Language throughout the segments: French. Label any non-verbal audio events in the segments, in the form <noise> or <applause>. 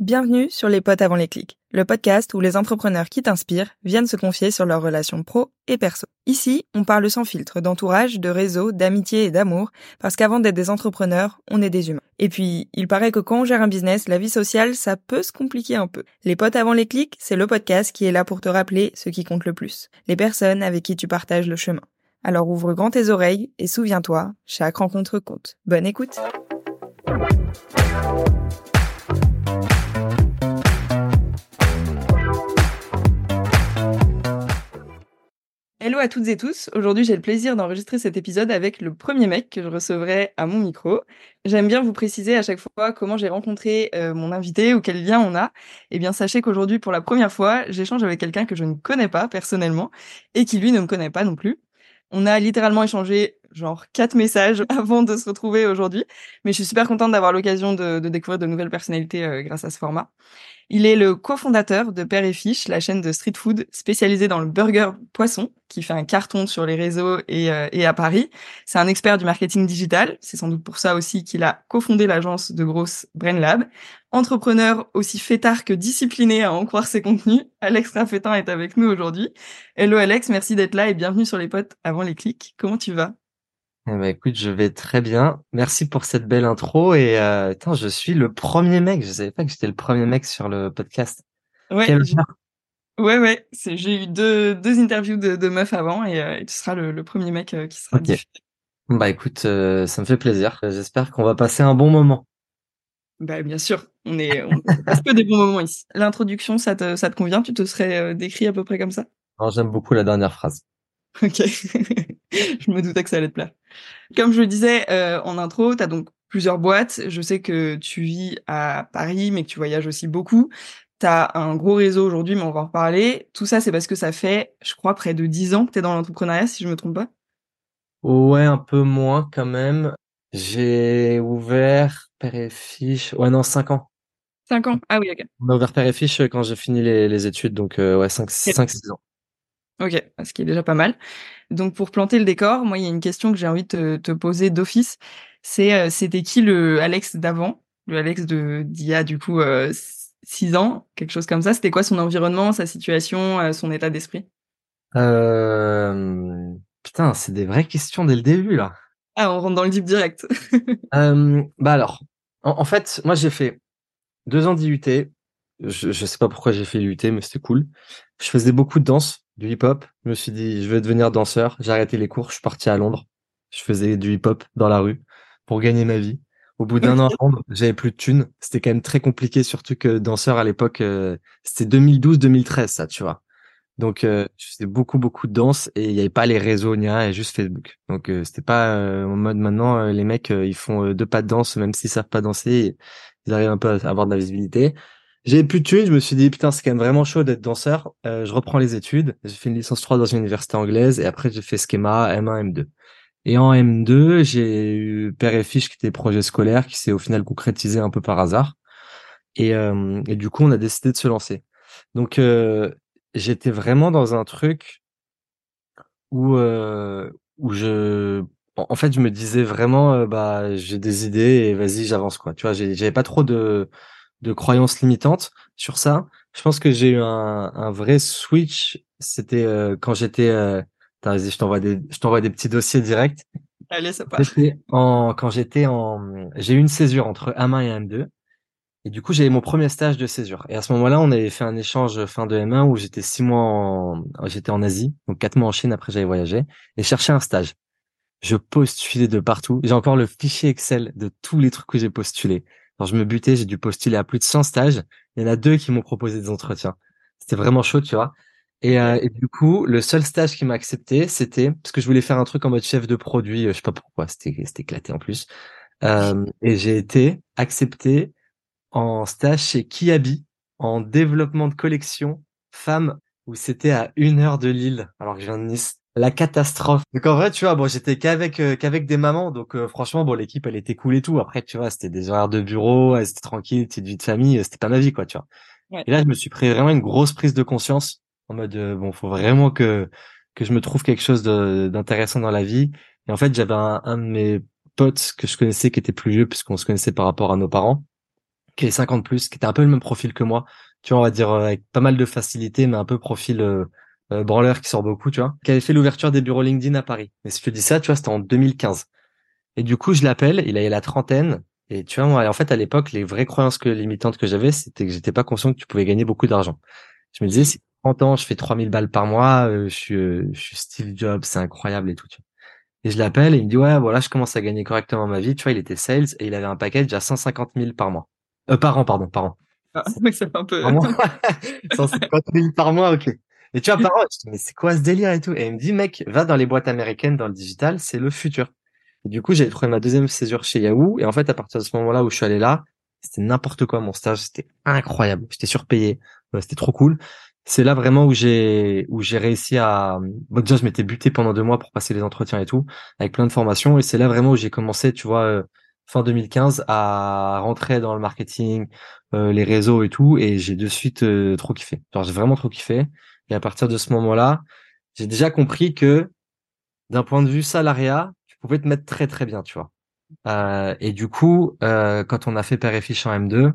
Bienvenue sur Les Potes avant les clics, le podcast où les entrepreneurs qui t'inspirent viennent se confier sur leurs relations pro et perso. Ici, on parle sans filtre d'entourage, de réseau, d'amitié et d'amour, parce qu'avant d'être des entrepreneurs, on est des humains. Et puis, il paraît que quand on gère un business, la vie sociale, ça peut se compliquer un peu. Les Potes avant les clics, c'est le podcast qui est là pour te rappeler ce qui compte le plus, les personnes avec qui tu partages le chemin. Alors ouvre grand tes oreilles et souviens-toi, chaque rencontre compte. Bonne écoute Hello à toutes et tous. Aujourd'hui, j'ai le plaisir d'enregistrer cet épisode avec le premier mec que je recevrai à mon micro. J'aime bien vous préciser à chaque fois comment j'ai rencontré euh, mon invité ou quel lien on a. Eh bien, sachez qu'aujourd'hui, pour la première fois, j'échange avec quelqu'un que je ne connais pas personnellement et qui lui ne me connaît pas non plus. On a littéralement échangé genre quatre messages <laughs> avant de se retrouver aujourd'hui, mais je suis super contente d'avoir l'occasion de, découvrir de nouvelles personnalités euh, grâce à ce format. Il est le cofondateur de Père et Fiche, la chaîne de street food spécialisée dans le burger poisson, qui fait un carton sur les réseaux et, euh, et à Paris. C'est un expert du marketing digital. C'est sans doute pour ça aussi qu'il a cofondé l'agence de grosse Brain Lab. Entrepreneur aussi fêtard que discipliné à en croire ses contenus, Alex Raffetin est avec nous aujourd'hui. Hello Alex, merci d'être là et bienvenue sur les potes avant les clics. Comment tu vas? Eh ben, écoute, je vais très bien. Merci pour cette belle intro et euh, je suis le premier mec. Je savais pas que j'étais le premier mec sur le podcast. Ouais. Ouais, ouais. J'ai eu deux, deux interviews de, de meufs avant et, euh, tu seras le, le, premier mec euh, qui sera okay. Bah écoute, ça me fait plaisir. J'espère qu'on va passer un bon moment. Bah bien sûr, on est on <laughs> passe que des bons moments ici. L'introduction, ça te, ça te convient? Tu te serais décrit à peu près comme ça? J'aime beaucoup la dernière phrase. Ok, <laughs> je me doutais que ça allait te plaire. Comme je le disais euh, en intro, tu as donc plusieurs boîtes. Je sais que tu vis à Paris, mais que tu voyages aussi beaucoup. Tu as un gros réseau aujourd'hui, mais on va en reparler. Tout ça, c'est parce que ça fait, je crois, près de 10 ans que tu es dans l'entrepreneuriat, si je me trompe pas. Ouais, un peu moins quand même. J'ai ouvert Père et Fiche. Ouais, non, 5 ans. 5 ans Ah oui, ok. On a ouvert Père et Fiche quand j'ai fini les, les, études, donc euh, ouais, 5-6 ans. Ok, ce qui est déjà pas mal. Donc pour planter le décor, moi il y a une question que j'ai envie de te, poser d'office. C'est euh, c'était qui le Alex d'avant, le Alex de d'il y a du coup euh, six ans, quelque chose comme ça. C'était quoi son environnement, sa situation, euh, son état d'esprit? Putain, c'est des vraies questions dès le début là. Ah, on rentre dans le deep direct. <laughs> bah alors, en, en fait, moi j'ai fait deux ans d'IUT. Je, je sais pas pourquoi j'ai fait l'IUT, mais c'était cool. Je faisais beaucoup de danse du hip-hop. Je me suis dit, je vais devenir danseur. J'ai arrêté les cours, je suis parti à Londres. Je faisais du hip-hop dans la rue pour gagner ma vie. Au bout d'un an à Londres, j'avais plus de thunes. C'était quand même très compliqué, surtout que danseur à l'époque, euh, c'était 2012-2013, ça, tu vois. Donc, euh, je faisais beaucoup, beaucoup de danse et il n'y avait pas les réseaux ni rien, et juste Facebook. Donc, euh, c'était pas en mode maintenant, les mecs, ils font deux pas de danse, même s'ils savent pas danser, ils arrivent un peu à avoir de la visibilité. J'ai plus de thunes, je me suis dit putain c'est quand même vraiment chaud d'être danseur. Euh, je reprends les études, j'ai fait une licence 3 dans une université anglaise et après j'ai fait schéma M1 M2. Et en M2 j'ai eu Père et Fiche qui était projet scolaire qui s'est au final concrétisé un peu par hasard. Et, euh, et du coup on a décidé de se lancer. Donc euh, j'étais vraiment dans un truc où euh, où je en fait je me disais vraiment euh, bah j'ai des idées et vas-y j'avance quoi. Tu vois j'avais pas trop de de croyances limitantes sur ça. Je pense que j'ai eu un, un vrai switch. C'était euh, quand j'étais. Euh... je t'envoie des, je t'envoie des petits dossiers directs. Allez, ça passe. En, quand j'étais en, j'ai eu une césure entre M1 et M2. Et du coup, j'avais mon premier stage de césure. Et à ce moment-là, on avait fait un échange fin de M1 où j'étais six mois en, j'étais en Asie, donc quatre mois en Chine. Après, j'avais voyagé et cherché un stage. Je postulais de partout. J'ai encore le fichier Excel de tous les trucs que j'ai postulés. Quand je me butais, j'ai dû postuler à plus de 100 stages. Il y en a deux qui m'ont proposé des entretiens. C'était vraiment chaud, tu vois. Et, euh, et, du coup, le seul stage qui m'a accepté, c'était parce que je voulais faire un truc en mode chef de produit. Euh, je sais pas pourquoi, c'était c'était éclaté en plus. Euh, et j'ai été accepté en stage chez Kiabi en développement de collection femme où c'était à une heure de Lille alors que je viens de Nice la catastrophe. Donc en vrai, tu vois, bon, j'étais qu'avec euh, qu'avec des mamans, donc euh, franchement, bon, l'équipe elle était cool et tout. Après, tu vois, c'était des horaires de bureau, c'était tranquille, petite vie de famille, euh, c'était pas ma vie, quoi, tu vois. Et là, je me suis pris vraiment une grosse prise de conscience en mode bon, faut vraiment que que je me trouve quelque chose d'intéressant dans la vie. Et en fait, j'avais un, un, de mes potes que je connaissais qui était plus vieux puisqu'on se connaissait par rapport à nos parents, qui est 50 plus, qui était un peu le même profil que moi. Tu vois, on va dire euh, avec pas mal de facilité, mais un peu profil euh, euh, branleur qui sort beaucoup, tu vois, qui avait fait l'ouverture des bureaux LinkedIn à Paris. Mais si je te dis ça, tu vois, c'était en 2015. Et du coup, je l'appelle, il a la trentaine. Et tu vois, moi, en fait, à l'époque, les vraies croyances que limitantes que j'avais, c'était que j'étais pas conscient que tu pouvais gagner beaucoup d'argent. Je me disais, si 30 ans, je fais 3000 balles par mois, je suis, je suis Steve Jobs, c'est incroyable et tout. Tu vois. Et je l'appelle et il me dit, ouais, voilà, je commence à gagner correctement ma vie. Tu vois, il était sales et il avait un package à 150 000 par mois. Euh, par an, pardon, par an. Ah, <laughs> mais c'est un peu. Par mois <laughs> 150 000 par mois, ok. Et tu vois, par an, je dis, mais c'est quoi ce délire et tout? Et il me dit, mec, va dans les boîtes américaines, dans le digital, c'est le futur. Et du coup, j'ai trouvé ma deuxième césure chez Yahoo. Et en fait, à partir de ce moment-là où je suis allé là, c'était n'importe quoi. Mon stage, c'était incroyable. J'étais surpayé. C'était trop cool. C'est là vraiment où j'ai où j'ai réussi à. Bon, déjà, je m'étais buté pendant deux mois pour passer les entretiens et tout, avec plein de formations. Et c'est là vraiment où j'ai commencé, tu vois, euh, fin 2015, à rentrer dans le marketing, euh, les réseaux et tout. Et j'ai de suite euh, trop kiffé. Genre, j'ai vraiment trop kiffé. Et à partir de ce moment-là, j'ai déjà compris que d'un point de vue salariat, tu pouvais te mettre très très bien, tu vois. Euh, et du coup, euh, quand on a fait Père et Fiche en M2,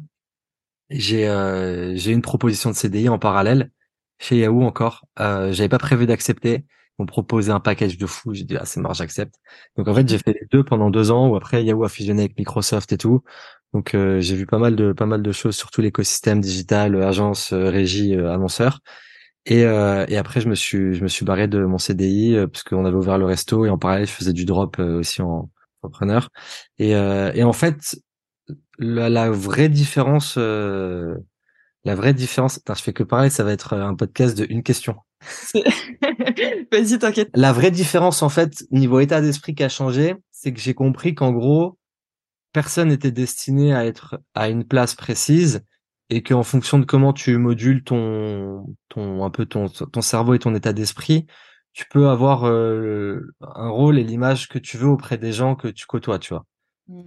j'ai euh, j'ai une proposition de CDI en parallèle chez Yahoo encore. Euh, J'avais pas prévu d'accepter. Ils m'ont proposé un package de fou. J'ai dit ah c'est mort, j'accepte. Donc en fait j'ai fait les deux pendant deux ans. Où après Yahoo a fusionné avec Microsoft et tout. Donc euh, j'ai vu pas mal de pas mal de choses sur tout l'écosystème digital, agence, régie, annonceur. Et, euh, et après, je me suis, je me suis barré de mon CDI euh, parce qu'on avait ouvert le resto et en parallèle, je faisais du drop euh, aussi en entrepreneur. Et, euh, et en fait, la, la vraie différence, euh, la vraie différence, je fais que parler, ça va être un podcast de une question. <laughs> Vas-y, t'inquiète. La vraie différence, en fait, niveau état d'esprit qui a changé, c'est que j'ai compris qu'en gros, personne n'était destiné à être à une place précise et qu'en fonction de comment tu modules ton ton un peu ton ton cerveau et ton état d'esprit, tu peux avoir euh, un rôle et l'image que tu veux auprès des gens que tu côtoies, tu vois. Mmh.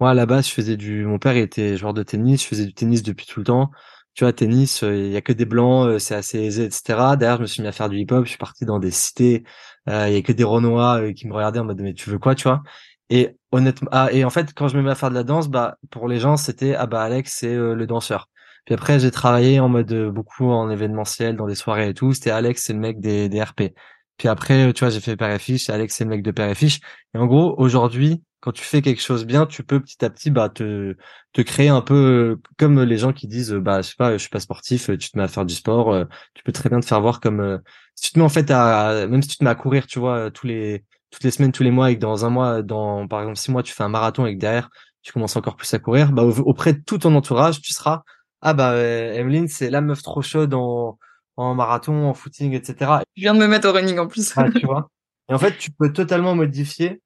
Moi à la base, je faisais du mon père était joueur de tennis, je faisais du tennis depuis tout le temps. Tu vois, tennis, euh, il y a que des blancs, euh, c'est assez aisé, etc. Derrière, je me suis mis à faire du hip-hop, je suis parti dans des cités, il y a que des Renois qui me regardaient en mode mais tu veux quoi, tu vois? Et honnêtement, ah, et en fait, quand je me mets à faire de la danse, bah, pour les gens, c'était, ah bah, Alex, c'est euh, le danseur. Puis après, j'ai travaillé en mode euh, beaucoup en événementiel, dans des soirées et tout. C'était Alex, c'est le mec des, des RP. Puis après, tu vois, j'ai fait Père et Fiche, Alex, c'est le mec de Père et Fiche. Et en gros, aujourd'hui, quand tu fais quelque chose bien, tu peux petit à petit, bah, te, te créer un peu euh, comme les gens qui disent, bah, je sais pas, je suis pas sportif, tu te mets à faire du sport, tu peux très bien te faire voir comme, si tu te mets en fait à, même si tu te mets à courir, tu vois, tous les, toutes les semaines, tous les mois, et que dans un mois, dans par exemple six mois, tu fais un marathon et que derrière, tu commences encore plus à courir, bah auprès de tout ton entourage, tu seras ah bah euh, Emeline, c'est la meuf trop chaude en, en marathon, en footing, etc. Je viens de me mettre au running en plus. Ah, tu <laughs> vois. Et en fait, tu peux totalement modifier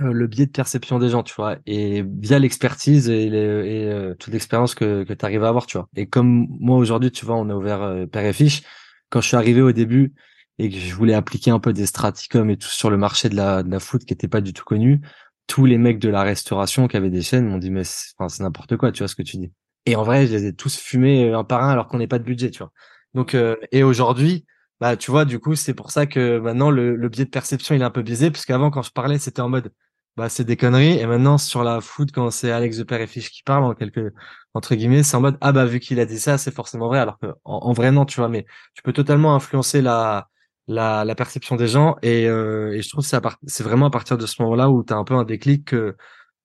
euh, le biais de perception des gens, tu vois, et via l'expertise et, les, et euh, toute l'expérience que, que tu arrives à avoir, tu vois. Et comme moi aujourd'hui, tu vois, on a ouvert euh, Père et Fiche. Quand je suis arrivé au début, et que je voulais appliquer un peu des straticums et tout sur le marché de la, de la foot qui était pas du tout connu, tous les mecs de la restauration qui avaient des chaînes m'ont dit mais c'est n'importe quoi, tu vois ce que tu dis. Et en vrai, je les ai tous fumés euh, un par un alors qu'on n'est pas de budget, tu vois. Donc euh, et aujourd'hui, bah tu vois, du coup, c'est pour ça que maintenant le, le biais de perception il est un peu biaisé parce qu'avant quand je parlais, c'était en mode bah c'est des conneries et maintenant sur la foot quand c'est Alex de Père et Fiche qui parle en quelque entre guillemets, c'est en mode ah bah vu qu'il a dit ça, c'est forcément vrai alors que en vrai non, tu vois, mais tu peux totalement influencer la la, la perception des gens et, euh, et je trouve que c'est vraiment à partir de ce moment-là où tu as un peu un déclic que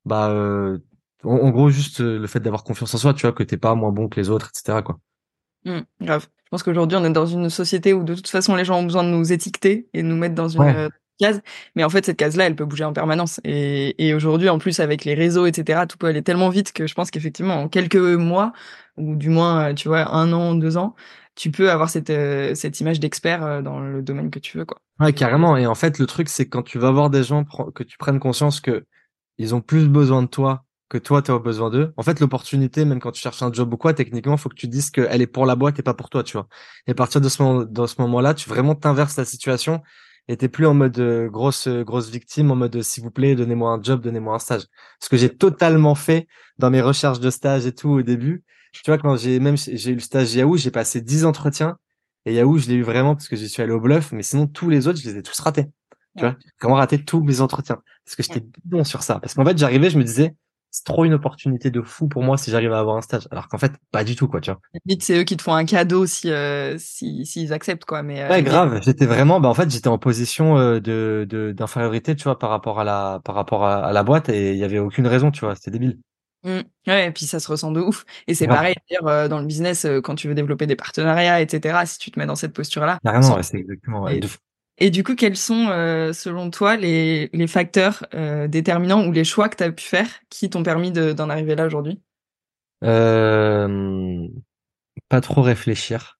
bah euh, en, gros juste euh, le fait d'avoir confiance en soi tu vois que t'es pas moins bon que les autres etc quoi. Mmh, grave. Je pense qu'aujourd'hui on est dans une société où de toute façon les gens ont besoin de nous étiqueter et de nous mettre dans une euh, case. Mais en fait cette case là elle peut bouger en permanence. Et, et aujourd'hui en plus avec les réseaux etc tout peut aller tellement vite que je pense qu'effectivement en quelques mois ou du moins tu vois un an deux ans tu peux avoir cette, euh, cette image d'expert euh, dans le domaine que tu veux, quoi. Ouais, carrément. Et en fait, le truc, c'est quand tu vas voir des gens, que tu prennes conscience que ils ont plus besoin de toi que toi, tu as besoin d'eux. En fait, l'opportunité, même quand tu cherches un job ou quoi, techniquement, faut que tu dises qu'elle est pour la boîte et pas pour toi, tu vois. Et à partir de ce moment, dans ce moment-là, tu vraiment t'inverses la situation et t'es plus en mode euh, grosse grosse victime, en mode s'il vous plaît, donnez-moi un job, donnez-moi un stage. Ce que j'ai totalement fait dans mes recherches de stage et tout au début. Tu vois, quand j'ai même j'ai eu le stage Yahoo, j'ai passé 10 entretiens. Et Yahoo, je l'ai eu vraiment parce que je suis allé au bluff, mais sinon tous les autres, je les ai tous ratés. Tu vois, comment raté tous mes entretiens? Parce que j'étais bon sur ça. Parce qu'en fait, j'arrivais, je me disais, c'est trop une opportunité de fou pour moi si j'arrive à avoir un stage. Alors qu'en fait, pas du tout, quoi, tu vois. C'est eux qui te font un cadeau si, euh, si, s'ils acceptent, quoi. Mais, euh, Ouais, grave. J'étais vraiment, bah, en fait, j'étais en position euh, de, de, d'infériorité, tu vois, par rapport à la, par rapport à, à la boîte et il y avait aucune raison, tu vois. C'était débile. Mmh. Ouais, et puis ça se ressent de ouf. Et c'est pareil, d'ailleurs, euh, dans le business, euh, quand tu veux développer des partenariats, etc., si tu te mets dans cette posture-là. Carrément, ouais, c'est exactement, Et-. Et du coup, quels sont, euh, selon toi, les, les facteurs déterminants ou les choix que tu as pu faire qui t'ont permis de- d'en arriver là aujourd'hui? Euh, pas trop réfléchir.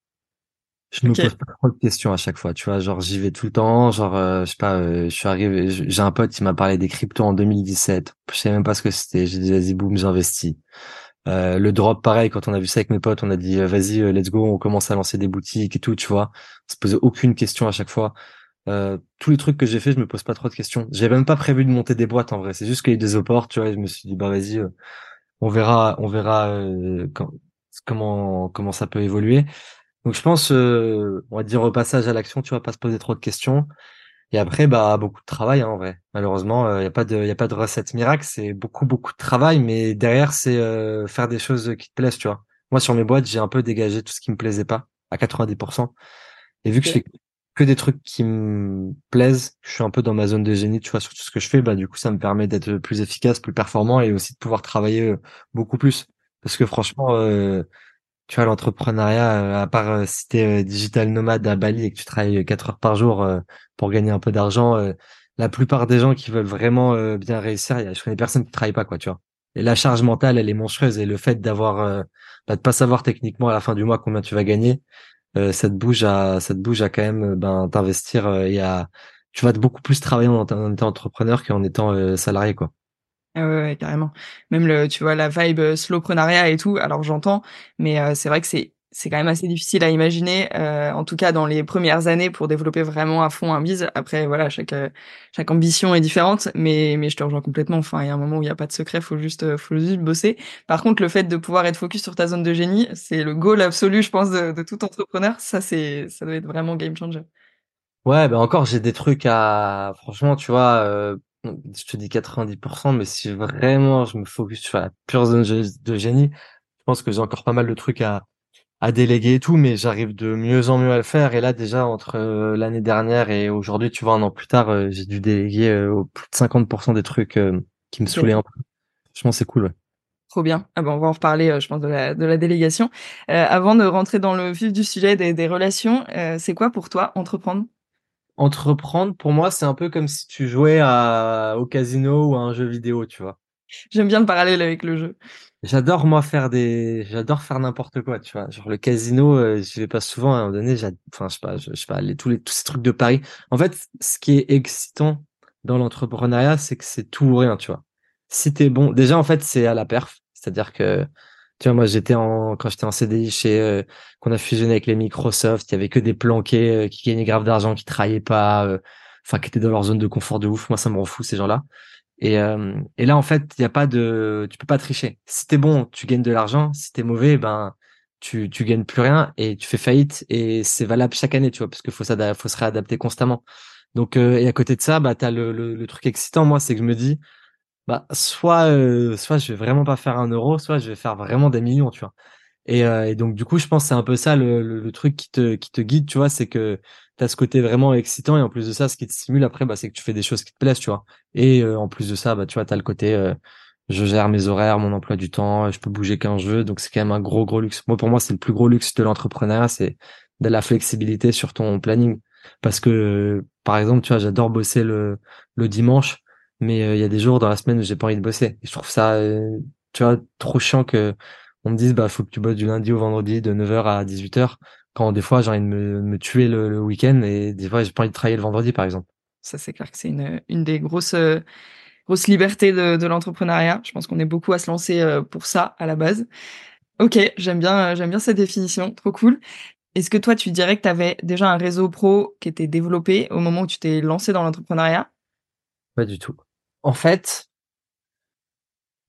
Je me Ok. pose pas trop de questions à chaque fois, tu vois, genre j'y vais tout le temps, genre euh, je sais pas, euh, je suis arrivé, j'ai un pote qui m'a parlé des cryptos en 2017, je sais même pas ce que c'était, j'ai dit vas-y boum, j'investis. Euh, le drop pareil, quand on a vu ça avec mes potes, on a dit euh, vas-y euh, let's go, on commence à lancer des boutiques et tout, tu vois. On se posait aucune question à chaque fois. Euh, tous les trucs que j'ai fait, je me pose pas trop de questions. J'avais même pas prévu de monter des boîtes en vrai, c'est juste qu'il y a eu des opports, tu vois, et je me suis dit bah vas-y, on verra, on verra euh, quand- comment comment ça peut évoluer. Donc je pense, euh, on va dire au passage à l'action, tu vas pas se poser trop de questions. Et après, bah beaucoup de travail hein, en vrai. Malheureusement, il y a pas de, y a pas de recette miracle. C'est beaucoup beaucoup de travail, mais derrière c'est euh, faire des choses qui te plaisent, tu vois. Moi sur mes boîtes, j'ai un peu dégagé tout ce qui me plaisait pas à 90%. Et vu que je fais que des trucs qui me plaisent, je suis un peu dans ma zone de génie, tu vois, sur tout ce que je fais. Bah du coup, ça me permet d'être plus efficace, plus performant et aussi de pouvoir travailler euh, beaucoup plus. Parce que franchement. Euh, tu vois, l'entrepreneuriat, euh, à part euh, si t'es euh, digital nomade à Bali et que tu travailles 4 heures par jour pour gagner un peu d'argent, la plupart des gens qui veulent vraiment bien réussir, je connais personne qui travaille pas, quoi, tu vois. Et la charge mentale, elle est monstrueuse et le fait d'avoir, bah, de pas savoir techniquement à la fin du mois combien tu vas gagner, ça te bouge à, ça te bouge à quand même, ben, t'investir et à, tu vas beaucoup plus travailler en, en étant entrepreneur qu'en étant salarié, quoi. Ah ouais, ouais, carrément. Même le, tu vois, la vibe euh, slowpreneuriat et tout. Alors j'entends, mais euh, c'est vrai que c'est c'est quand même assez difficile à imaginer, euh, en tout cas dans les premières années pour développer vraiment à fond un biz. Après, voilà, chaque euh, chaque ambition est différente, mais mais je te rejoins complètement. Enfin, il y a un moment où il y a pas de secret, faut juste euh, faut juste bosser. Par contre, le fait de pouvoir être focus sur ta zone de génie, c'est le goal absolu, je pense, de, tout entrepreneur. Ça, c'est ça doit être vraiment game changer. Ouais, ben encore, j'ai des trucs à, franchement, tu vois, euh, je te dis 90%, mais si vraiment je me focus sur la pure zone de génie, je pense que j'ai encore pas mal de trucs à, à déléguer et tout, mais j'arrive de mieux en mieux à le faire. Et là, déjà, entre euh, l'année dernière et aujourd'hui, tu vois, un an plus tard, euh, j'ai dû déléguer euh, au plus de 50% des trucs qui me saoulaient un peu. Franchement, c'est cool, ouais. Trop bien. Ah ben, on va en reparler, je pense, de la, de la délégation. Euh, avant de rentrer dans le vif du sujet des, des relations, euh, c'est quoi pour toi entreprendre? Entreprendre, pour moi, c'est un peu comme si tu jouais à, au casino ou à un jeu vidéo, tu vois. J'aime bien le parallèle avec le jeu. J'adore moi faire des, j'adore faire n'importe quoi, tu vois. Genre le casino, euh, j'y vais pas souvent. À un moment donné, enfin je sais pas, je, je sais pas, les, tous les tous ces trucs de paris. En fait, ce qui est excitant dans l'entrepreneuriat, c'est que c'est tout ou rien, tu vois. Si t'es bon, déjà en fait c'est à la perf, c'est-à-dire que tu vois moi j'étais en quand j'étais en CDI chez euh, qu'on a fusionné avec les Microsoft, il y avait que des planqués euh, qui gagnaient grave d'argent, qui travaillaient pas, euh, enfin qui étaient dans leur zone de confort de ouf. Moi ça me rend fou ces gens-là. Et, euh, et là, en fait, il y a pas de, tu peux pas tricher. Si t'es bon, tu gagnes de l'argent. Si t'es mauvais, ben, tu, tu gagnes plus rien et tu fais faillite. Et c'est valable chaque année, tu vois, parce qu'il faut faut se réadapter constamment. Donc, euh, et à côté de ça, bah, t'as le, le, le truc excitant, moi, c'est que je me dis, bah, soit, euh, soit je vais vraiment pas faire un euro, soit je vais faire vraiment des millions, tu vois. Et, euh, donc, du coup, je pense que c'est un peu ça le, le, le truc qui te, qui te guide, tu vois, c'est que tu as ce côté vraiment excitant et en plus de ça, ce qui te stimule après, bah, c'est que tu fais des choses qui te plaisent, tu vois. Et euh, en plus de ça, bah, tu vois, tu as le côté, euh, je gère mes horaires, mon emploi du temps, je peux bouger quand je veux, donc c'est quand même un gros, gros luxe. Moi, pour moi, c'est le plus gros luxe de l'entrepreneuriat, c'est de la flexibilité sur ton planning. Parce que, par exemple, tu vois, j'adore bosser le, le dimanche, mais euh, il y a des jours dans la semaine où j'ai pas envie de bosser. Et je trouve ça, euh, tu vois, trop chiant que on me dise bah faut que tu bosses du lundi au vendredi de 9h à 18h quand des fois j'ai envie de me, me tuer le, le week-end et des fois j'ai pas envie de travailler le vendredi par exemple. Ça, c'est clair que c'est une, une des grosses, euh, grosses libertés de, de l'entrepreneuriat. Je pense qu'on est beaucoup à se lancer pour ça à la base. Ok, j'aime bien, j'aime bien cette définition, trop cool. Est-ce que toi, tu dirais que tu avais déjà un réseau pro qui était développé au moment où tu t'es lancé dans l'entrepreneuriat? Pas du tout. En fait,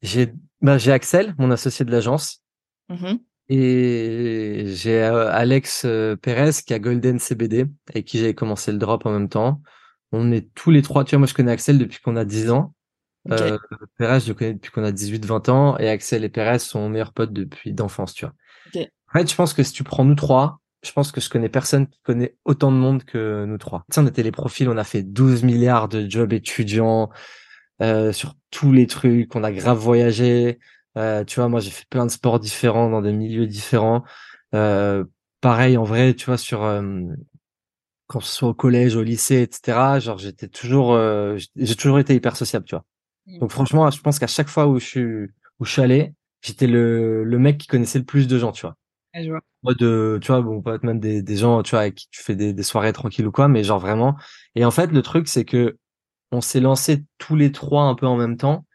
j'ai bah, j'ai Axel, mon associé de l'agence, Mhm. et j'ai euh, Alex euh, Perez qui a Golden CBD avec qui j'ai commencé le drop en même temps. On est tous les trois, tu vois, moi je connais Axel depuis qu'on a 10 ans. Euh, Pérez, je le connais depuis qu'on a 18-20 ans, et Axel et Pérez sont meilleurs potes depuis d'enfance, tu vois. En fait, je pense que si tu prends nous trois, je pense que je connais personne qui connaît autant de monde que nous trois. Tu sais, on était les profils, on a fait 12 milliards de jobs étudiants, euh, sur tous les trucs, on a grave voyagé. Euh, tu vois, moi, j'ai fait plein de sports différents dans des milieux différents. Euh, pareil, en vrai, tu vois, sur euh, quand ce soit au collège, au lycée, etc. Genre, j'étais toujours, euh, j'ai toujours été hyper sociable, tu vois. Mm. Donc franchement, je pense qu'à chaque fois où je suis où je suis allé, j'étais le le mec qui connaissait le plus de gens, tu vois. Ouais, je vois. Moi de, tu vois, bon, pas même des des gens, tu vois, avec qui tu fais des des soirées tranquilles ou quoi, mais genre vraiment. Et en fait, le truc, c'est que on s'est lancé tous les trois un peu en même temps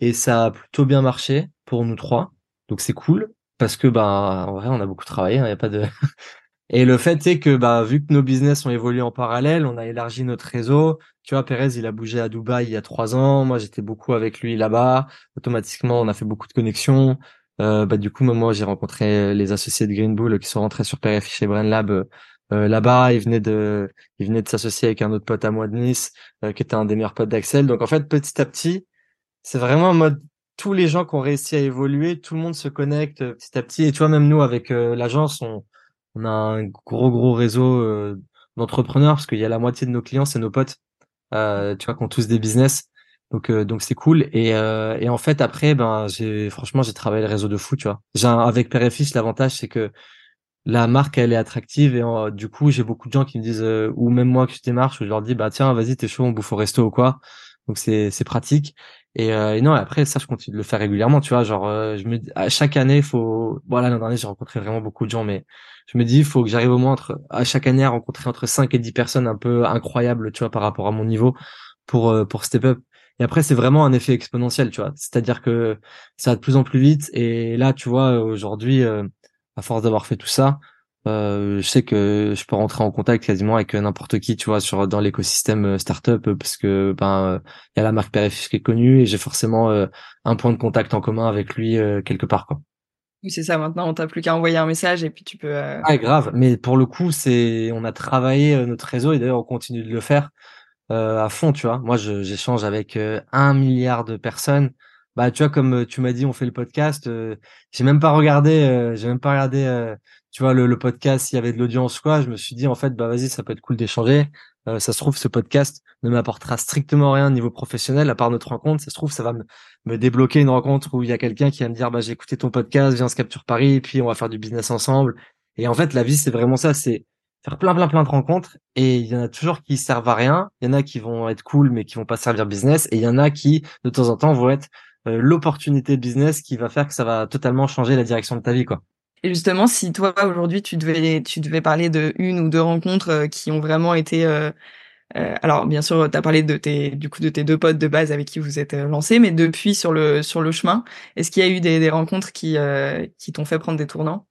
et ça a plutôt bien marché pour nous trois. Donc c'est cool parce que bah en vrai, on a beaucoup travaillé, il y a pas de <laughs> Et le fait est que bah vu que nos business ont évolué en parallèle, on a élargi notre réseau. Tu vois, Pérez, il a bougé à Dubaï il y a trois ans. Moi, j'étais beaucoup avec lui là-bas. Automatiquement, on a fait beaucoup de connexions. Euh, bah du coup, moi, j'ai rencontré les associés de Green Bull qui sont rentrés sur PRF chez Brain Lab euh, là-bas. Ils venaient de, ils venaient de s'associer avec un autre pote à moi de Nice, euh, qui était un des meilleurs potes d'Axel. Donc en fait, petit à petit, c'est vraiment en mode tous les gens qui ont réussi à évoluer, tout le monde se connecte euh, petit à petit. Et tu vois, même nous avec euh, l'agence, on on a un gros gros réseau d'entrepreneurs parce qu'il y a la moitié de nos clients, c'est nos potes, tu vois, qui ont tous des business. Donc euh, donc c'est cool et euh, et en fait après ben j'ai franchement j'ai travaillé le réseau de fou tu vois j'ai avec Père et Fils l'avantage c'est que la marque elle est attractive et du coup j'ai beaucoup de gens qui me disent euh, ou même moi que je démarche où je leur dis bah tiens vas-y t'es chaud on bouffe au resto ou quoi. Donc c'est c'est pratique. Et, euh, et non après ça je continue de le faire régulièrement tu vois. Genre euh, je me à chaque année faut voilà l'an dernier j'ai rencontré vraiment beaucoup de gens mais je me dis il faut que j'arrive au moins entre à chaque année à rencontrer entre 5 et 10 personnes un peu incroyables tu vois par rapport à mon niveau pour euh, pour step up. Et après c'est vraiment un effet exponentiel tu vois. C'est-à-dire que ça va de plus en plus vite. Et là tu vois aujourd'hui euh, à force d'avoir fait tout ça, euh, je sais que je peux rentrer en contact quasiment avec n'importe qui, tu vois, sur dans l'écosystème euh, startup, parce que ben il y a la marque Fils qui est connue et j'ai forcément euh, un point de contact en commun avec lui euh, quelque part, quoi. Oui, c'est ça. Maintenant, on t'a plus qu'à envoyer un message et puis tu peux. euh, Ah, grave. Mais pour le coup, c'est, on a travaillé euh, notre réseau et d'ailleurs on continue de le faire euh, à fond, tu vois. Moi, j'échange avec un milliard de personnes. Bah, tu vois, comme tu m'as dit, on fait le podcast. euh, j'ai même pas regardé, euh, j'ai même pas regardé, euh, tu vois, le, le podcast s'il y avait de l'audience quoi. Je me suis dit en fait, bah vas-y, ça peut être cool d'échanger. Ça se trouve, ce podcast ne m'apportera strictement rien au niveau professionnel à part notre rencontre. Ça se trouve, ça va me, me débloquer une rencontre où il y a quelqu'un qui va me dire, bah j'ai écouté ton podcast, viens se capture Paris, et puis on va faire du business ensemble. Et en fait, la vie, c'est vraiment ça. C'est faire plein, plein, plein de rencontres. Et il y en a toujours qui servent à rien. Il y en a qui vont être cool, mais qui vont pas servir business. Et il y en a qui, de temps en temps, vont être l'opportunité business qui va faire que ça va totalement changer la direction de ta vie, quoi. Et justement, si toi aujourd'hui tu devais tu devais parler de une ou deux rencontres euh, qui ont vraiment été euh, euh, alors bien sûr tu as parlé de tes du coup de tes deux potes de base avec qui vous êtes euh, lancés mais depuis sur le sur le chemin, est-ce qu'il y a eu des, des rencontres qui euh, qui t'ont fait prendre des tournants?